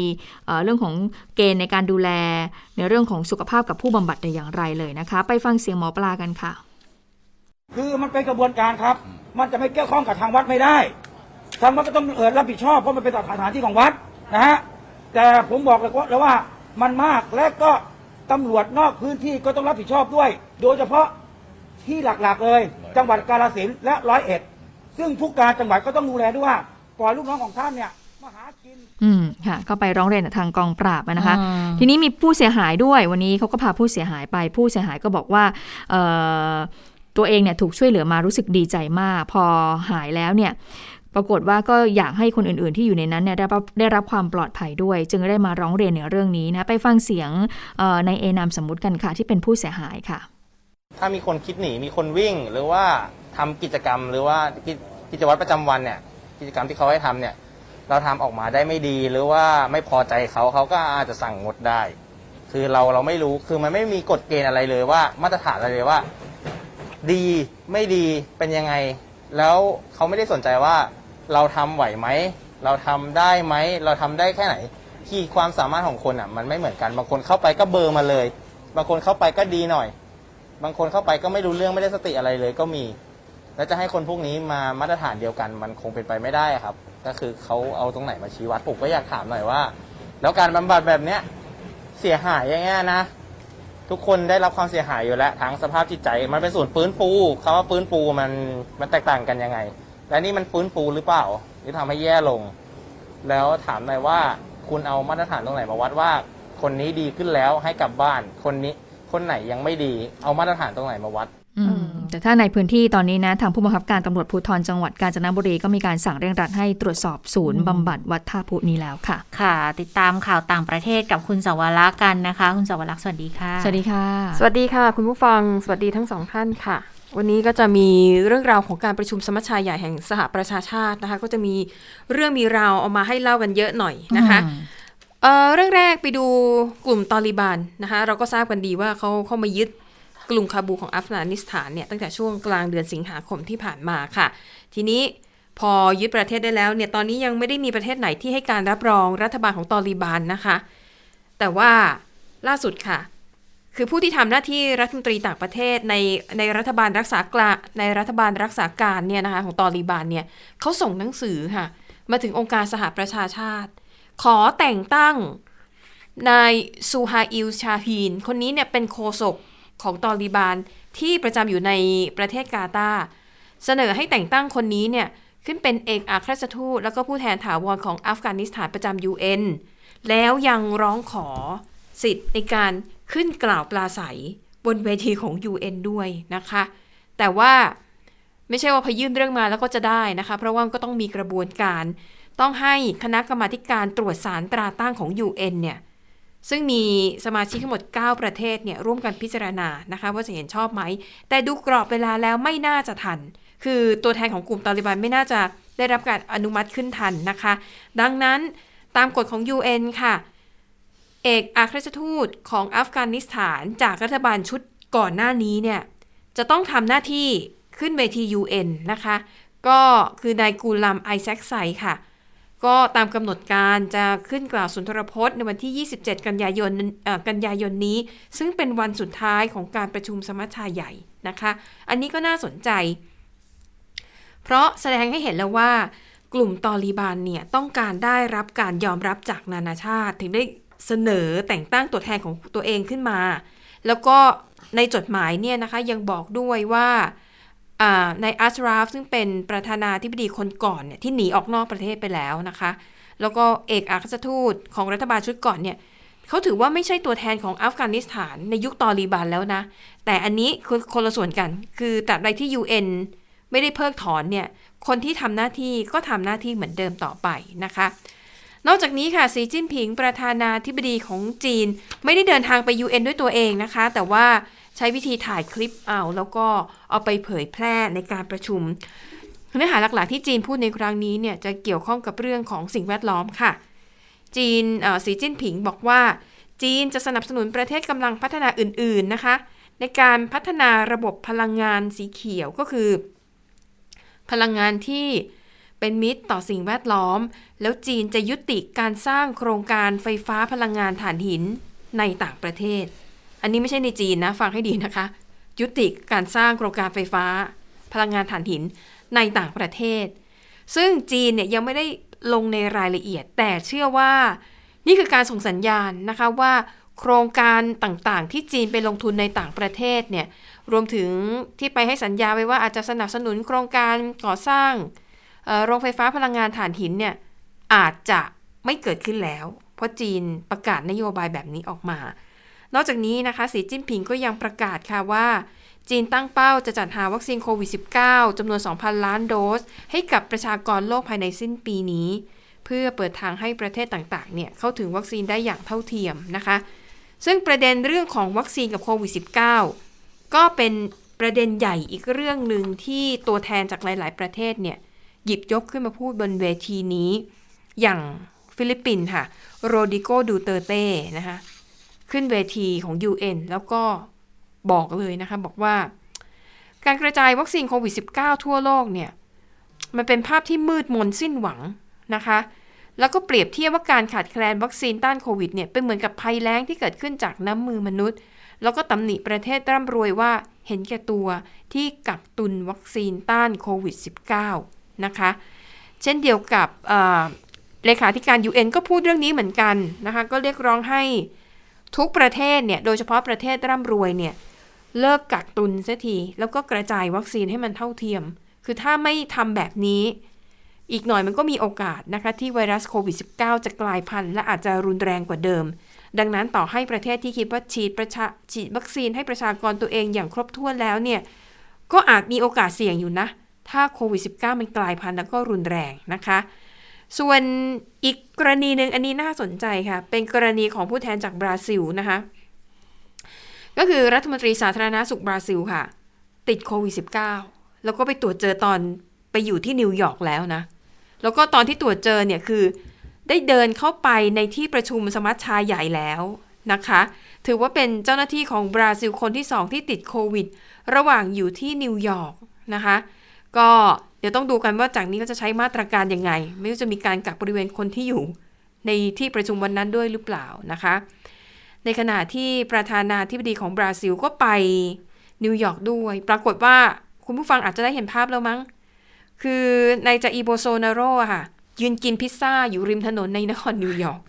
เเรื่องของเกณฑ์ในการดูแล ในเรื่องของสุขภาพกับผู้บำบัดแต่อย่างไรเลยนะคะ ไปฟังเสียงหมอปลากันค่ะ คือมันเป็นกระบวนการครับ มันจะไม่เกี่ยวข้องกับทางวัดไม่ได้ ทางวัดก็ต้องเออรับผิดชอบเพราะมันเป็นสถานที่ของวัดนะฮะแต่ผมบอกเลยว่าแล้วว่ามันมากและก็ ตำรวจนอกพื้นที่ก็ต้องรับผิดชอบด้วย โดยเฉพาะที่หลักๆเลย จังหวัดกาฬสินธุ์และร้อยเอ็ด ซึ่งผู้การจังหวัดก็ต้องดูแลด้วยว่าก่อนลูกน้องของท่านเนี่ยมาหากิน อืมค่ะก็ไปร้องเรียนกับทางกองปราบอะนะคะอืมทีนี้มีผู้เสียหายด้วยวันนี้เขาก็พาผู้เสียหายไป ผู้เสียหายก็บอกว่าเอ่อตัวเองเนี่ยถูกช่วยเหลือมารู้สึกดีใจมาก พอหายแล้วเนี่ย ปรากฏว่าก็อยากให้คนอื่นๆ ที่อยู่ในนั้นเนี่ยได้รับได้รับความปลอดภัยด้วย จึงได้มาร้องเรียนในเรื่องนี้นะไปฟังเสียงในเอนามสมมุติกันค่ะ ที่เป็นผู้เสียหายค่ะ ถ้ามีคนคิดหนีมีคนวิ่งหรือว่าทำกิจกรรมหรือว่ากิจวัตรประจำวันเนี่ยกิจกรรมที่เขาให้ทำเนี่ยเราทำออกมาได้ไม่ดีหรือว่าไม่พอใจเขาเขาก็อาจจะสั่งงดได้ คือเราเราไม่รู้คือมันไม่มีกฎเกณฑ์อะไรเลยว่ามาตรฐานอะไรเลยว่า ดีไม่ดีเป็นยังไง แล้วเขาไม่ได้สนใจว่า เราทำไหวไหม เราทำได้ไหม เราทำได้แค่ไหน ที่ความสามารถของคนอะ มันไม่เหมือนกัน บางคนเข้าไปก็เบอร์มาเลย บางคนเข้าไปก็ดีหน่อย บางคนเข้าไปก็ไม่รู้เรื่องไม่ได้สติอะไรเลยก็มี แล้วจะให้คนพวกนี้มามาตรฐานเดียวกัน มันคงเป็นไปไม่ได้ครับ ก็คือเขาเอาตรงไหนมาชี้วัดผมก็อยากถามหน่อยว่า แล้วการบำบัดแบบเนี้ยเสียหายอย่างเงี้ยนะทุกคนได้รับความเสียหายอยู่แล้วทั้งสภาพจิตใจ มันเป็นส่วนฟื้นฟูคำว่าฟื้นฟูมันมันแตกต่างกันยังไง และนี่มันฟื้นฟูหรือเปล่า หรือทำให้แย่ลง แล้วถามหน่อยว่าคุณเอามาตรฐานตรงไหนมาวัดว่า คนนี้ดีขึ้นแล้วให้กลับบ้าน คนนี้คนไหนยังไม่ดี เอามาตรฐานตรงไหนมาวัดอืมแต่ถ้าในพื้นที่ตอนนี้นะ ทางผู้บังคับการตำรวจภูธรจังหวัดกาญจนบุรีก็มีการสั่งเร่งรัดให้ตรวจสอบศูนย์บำบัดวัดท่าพุนี้แล้วค่ะ ค่ะ ติดตามข่าวต่างประเทศกับคุณสวรักษ์กันนะคะ คุณสวรักษ์สวัสดีค่ะ สวัสดีค่ะ สวัสดีค่ะ คุณผู้ฟัง สวัสดีทั้งสองท่านค่ะ วันนี้ก็จะมีเรื่องราวของการประชุมสมัชชาใหญ่แห่งสหประชาชาตินะคะ ก็จะมีเรื่องมีราวเอามาให้เล่ากันเยอะหน่อยนะคะอืมเอ่อเรื่องแรกไปดูกลุ่มตอริบานนะคะ เราก็ทราบกันดีว่าเขาเข้ามายึดกรุงคาบูของอัฟกานิสถานเนี่ยตั้งแต่ช่วงกลางเดือนสิงหาคมที่ผ่านมาค่ะ ทีนี้พอยึดประเทศได้แล้วเนี่ยตอนนี้ยังไม่ได้มีประเทศไหนที่ให้การรับรองรัฐบาลของตอริบานนะคะ แต่ว่าล่าสุดค่ะ คือผู้ที่ทำหน้าที่รัฐมนตรีต่างประเทศในในรัฐบาลรักษากลาในรัฐบาลรักษาการเนี่ยนะคะของตอริบานเนี่ยเขาส่งหนังสือค่ะ มาถึงองค์การสหประชาชาติ ขอแต่งตั้งนายซูฮาอิลชาฮีน คนนี้เนี่ยเป็นโฆษกของตอริบานที่ประจำอยู่ในประเทศกาตาร์เสนอให้แต่งตั้งคนนี้เนี่ยขึ้นเป็นเอกอัครราชทูตแล้วก็ผู้แทนถาวรของอัฟกานิสถานประจำ UN แล้วยังร้องขอ สิทธิ์ในการขึ้นกล่าวปลาใสบนเวทีของ UN ด้วยนะคะ แต่ว่าไม่ใช่ว่าพยื่นเรื่องมาแล้วก็จะได้นะคะ เพราะว่าก็ต้องมีกระบวนการ ต้องให้คณะกรรมาธิการตรวจสารตราตั้งของ UN เนี่ยซึ่งมีสมาชิกทั้งหมด 9 ประเทศเนี่ยร่วมกันพิจารณานะคะ ว่าจะเห็นชอบไหม แต่ดูกรอบเวลาแล้วไม่น่าจะทัน คือตัวแทนของกลุ่มตอริบันไม่น่าจะได้รับการอนุมัติขึ้นทันนะคะ ดังนั้นตามกฎของ UN ค่ะ เอกอัครราชทูตของอัฟกานิสถานจากรัฐบาลชุดก่อนหน้านี้เนี่ยจะต้องทำหน้าที่ขึ้นเวที UN นะคะ ก็คือนายกูลัมไอแซคไซค่ะ ก็ตามกำหนดการจะขึ้นกล่าวสุนทรพจน์ในวันที่ 27 กันยายนกันยายนนี้ ซึ่งเป็นวันสุดท้ายของการประชุมสมัชชาใหญ่นะคะ อันนี้ก็น่าสนใจ เพราะแสดงให้เห็นแล้วว่ากลุ่มตอริบานเนี่ยต้องการได้รับการยอมรับจากนานาชาติ ถึงได้ เสนอแต่งตั้งตัวแทนของตัวเองขึ้นมา แล้วก็ในจดหมายเนี่ยนะคะยังบอกด้วยว่าอ่าในอัชราฟซึ่งเป็นประธานาธิบดีคนก่อนเนี่ยที่หนีออกนอกประเทศไปแล้วนะคะ แล้วก็เอกอัครทูตของรัฐบาลชุดก่อนเนี่ยเขาถือว่าไม่ใช่ตัวแทนของอัฟกานิสถานในยุคตอริบานแล้วนะ แต่อันนี้คือคนละส่วนกัน คือตราบใดที่ UN ไม่ได้เพิกถอนเนี่ยคนที่ทำหน้าที่ก็ทำหน้าที่เหมือนเดิมต่อไปนะคะ นอกจากนี้ค่ะสีจิ้นผิงประธานาธิบดีของจีน ไม่ได้เดินทางไป UN ด้วยตัวเองนะคะ แต่ว่าใช้วิธีถ่ายคลิปเอา แล้วก็เอาไปเผยแพร่ในการประชุม เนื้อหาหลักๆที่จีนพูดในครั้งนี้เนี่ยจะเกี่ยวข้องกับเรื่องของสิ่งแวดล้อมค่ะ จีนสีจิ้นผิงบอกว่า จีนจะสนับสนุนประเทศกำลังพัฒนาอื่น ๆนะคะ ในการพัฒนาระบบพลังงานสีเขียวก็คือ พลังงานที่ เป็นมิตรต่อสิ่งแวดล้อม แล้วจีนจะยุติการสร้างโครงการไฟฟ้าพลังงานถ่านหินในต่างประเทศ อันนี้ไม่ใช่ในจีนนะฟังให้ดีนะคะ ยุติการสร้างโครงการไฟฟ้า พลังงานถ่านหินในต่างประเทศ ซึ่งจีนเนี่ยยังไม่ได้ลงในรายละเอียด แต่เชื่อว่า นี่คือการส่งสัญญาณนะคะว่าโครงการต่างๆ ที่จีนไปลงทุนในต่างประเทศเนี่ยรวมถึงที่ไปให้สัญญาไว้ว่าอาจจะสนับสนุนโครงการก่อสร้าง โรงไฟฟ้าพลังงานถ่านหินเนี่ยอาจจะไม่เกิดขึ้นแล้ว เพราะจีนประกาศนโยบายแบบนี้ออกมา นอกจากนี้นะคะสีจิ้นผิงก็ยังประกาศค่ะว่า จีนตั้งเป้าจะจัดหาวัคซีนโควิด -19 จำนวน 2,000 ล้านโดส ให้กับประชากรโลกภายในสิ้นปีนี้ เพื่อเปิดทางให้ประเทศต่างๆเนี่ยเข้าถึงวัคซีนได้อย่างเท่าเทียมนะคะ ซึ่งประเด็นเรื่องของวัคซีนกับโควิด -19 ก็เป็นประเด็นใหญ่อีกเรื่องหนึ่งที่ตัวแทนจากหลาย ๆ ประเทศเนี่ย หยิบยกขึ้นมาพูดบนเวทีนี้ อย่างฟิลิปปินส์ค่ะ โรดริโกดูเตร์เตนะคะ ขึ้นเวทีของ UN แล้วก็บอกเลยนะคะ บอกว่า การกระจายวัคซีนโควิด -19 ทั่วโลกเนี่ย มันเป็นภาพที่มืดมนสิ้นหวังนะคะ แล้วก็เปรียบเทียบว่าการขาดแคลนวัคซีนต้านโควิดเนี่ยเป็นเหมือนกับภัยแล้งที่เกิดขึ้นจากน้ำมือมนุษย์ แล้วก็ตำหนิประเทศร่ำรวยว่าเห็นแก่ตัวที่กักตุนวัคซีนต้านโควิด -19 นะคะ เช่นเดียวกับเลขาธิการ UN ก็พูดเรื่องนี้เหมือนกันนะคะก็เรียกร้องให้ทุกประเทศเนี่ยโดยเฉพาะประเทศร่ำรวยเนี่ยเลิกกักตุนเสียทีแล้วก็กระจายวัคซีนให้มันเท่าเทียม คือถ้าไม่ทำแบบนี้ อีกหน่อยมันก็มีโอกาสนะคะที่ไวรัสโควิด -19 จะกลายพันธุ์และอาจจะรุนแรงกว่าเดิม ดังนั้นต่อให้ประเทศที่คิดว่าฉีดประชาฉีดวัคซีนให้ประชากรตัวเองอย่างครบถ้วนแล้วเนี่ยก็อาจมีโอกาสเสี่ยงอยู่นะ ถ้าโควิด -19 มันกลายพันธุ์แล้วก็รุนแรงนะคะ ส่วนอีกกรณีหนึ่งอันนี้น่าสนใจค่ะ เป็นกรณีของผู้แทนจากบราซิลนะคะ ก็คือรัฐมนตรีสาธารณาสุขบราซิลค่ะ ติดโควิด -19 แล้วก็ไปตรวจเจอตอนไปอยู่ที่นิวยอร์กแล้วนะ แล้วก็ตอนที่ตรวจเจอเนี่ยคือได้เดินเข้าไปในที่ประชุมสมัชชาใหญ่แล้วนะคะ ถือว่าเป็นเจ้าหน้าที่ของบราซิลคนที่สองที่ติดโควิด ระหว่างอยู่ที่นิวยอร์กนะคะ ก็เดี๋ยวต้องดูกันว่าจากนี้ก็จะใช้มาตรการยังไง ไม่รู้จะมีการกักบริเวณคนที่อยู่ ในที่ประชุมวันนั้นด้วยหรือเปล่านะคะ ในขณะที่ประธานาธิบดีของบราซิลก็ไปนิวยอร์กด้วย ปรากฏว่าคุณผู้ฟังอาจจะได้เห็นภาพแล้วมั้ง คือนายจาอีร์ โบลโซนาโรค่ะ ยืนกินพิซซ่าอยู่ริมถนนในนครนิวยอร์ก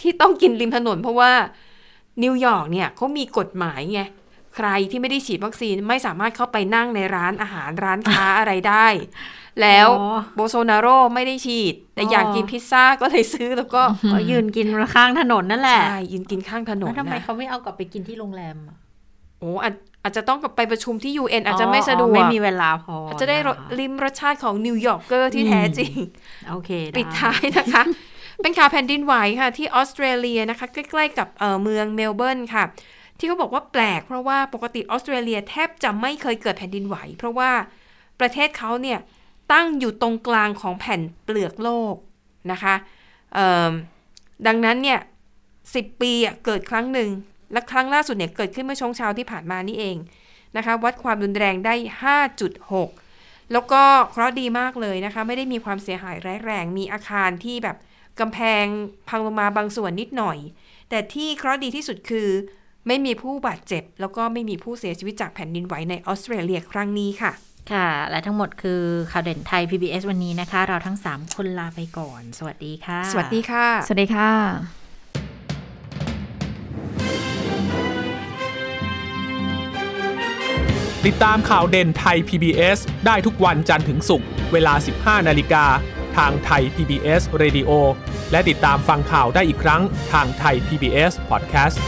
ที่ต้องกินริมถนนเพราะว่านิวยอร์กเนี่ยเขามีกฎหมายไง ใครที่ไม่ได้ฉีดวัคซีนไม่สามารถเข้าไปนั่งในร้านอาหารร้านค้าอะไรได้ แล้วโบลโซนาโรไม่ได้ฉีด แต่อยากกินพิซซ่าก็เลยซื้อแล้วก็ยืนกินข้างถนนนั่นแหละ ใช่ ยืนกินข้างถนนแล้วทำไมนะเขาไม่เอากลับไปกินที่โรงแรมโอ้อาจอาจจะต้องไปประชุมที่ UN อาจจะไม่สะดวกไม่มีเวลาพอ อาจจะได้ลิ้มรสชาติของ New Yorker ที่แท้จริง โอเคปิดท้ายนะคะ เป็นข่าวแผ่นดินไหวค่ะ ที่ออสเตรเลียนะคะ ใกล้ ๆ กับเอ่อเมืองเมลเบิร์นค่ะ ที่เขาบอกว่าแปลกเพราะว่าปกติออสเตรเลียแทบจะไม่เคยเกิดแผ่นดินไหว เพราะว่าประเทศเขาเนี่ยตั้งอยู่ตรงกลางของแผ่นเปลือกโลกนะคะดังนั้นเนี่ยสิปีเกิดครั้งหนึ่ง และครั้งล่าสุดเนี่ยเกิดขึ้นเมื่อช่วงเช้าที่ผ่านมานี่เองนะคะวัดความรุนแรงได้ 5.6 แล้วก็เคราะห์ดีมากเลยนะคะไม่ได้มีความเสียหายร้ายแรง มีอาคารที่แบบกำแพงพังลงมาบางส่วนนิดหน่อย แต่ที่เคราะห์ดีที่สุดคือ ไม่มีผู้บาดเจ็บ แล้วก็ไม่มีผู้เสียชีวิตจากแผ่นดินไหวในออสเตรเลียครั้งนี้ค่ะ ค่ะ และทั้งหมดคือข่าวเด่นไทย PBS วันนี้นะคะ เราทั้ง 3 คนลาไปก่อน สวัสดีค่ะ สวัสดีค่ะ สวัสดีค่ะ ติดตามข่าวเด่นไทย PBS ได้ทุกวันจันทร์ถึงศุกร์เวลา 15 นาฬิกาทางไทย PBS Radio และติดตามฟังข่าวได้อีกครั้งทางไทย PBS Podcast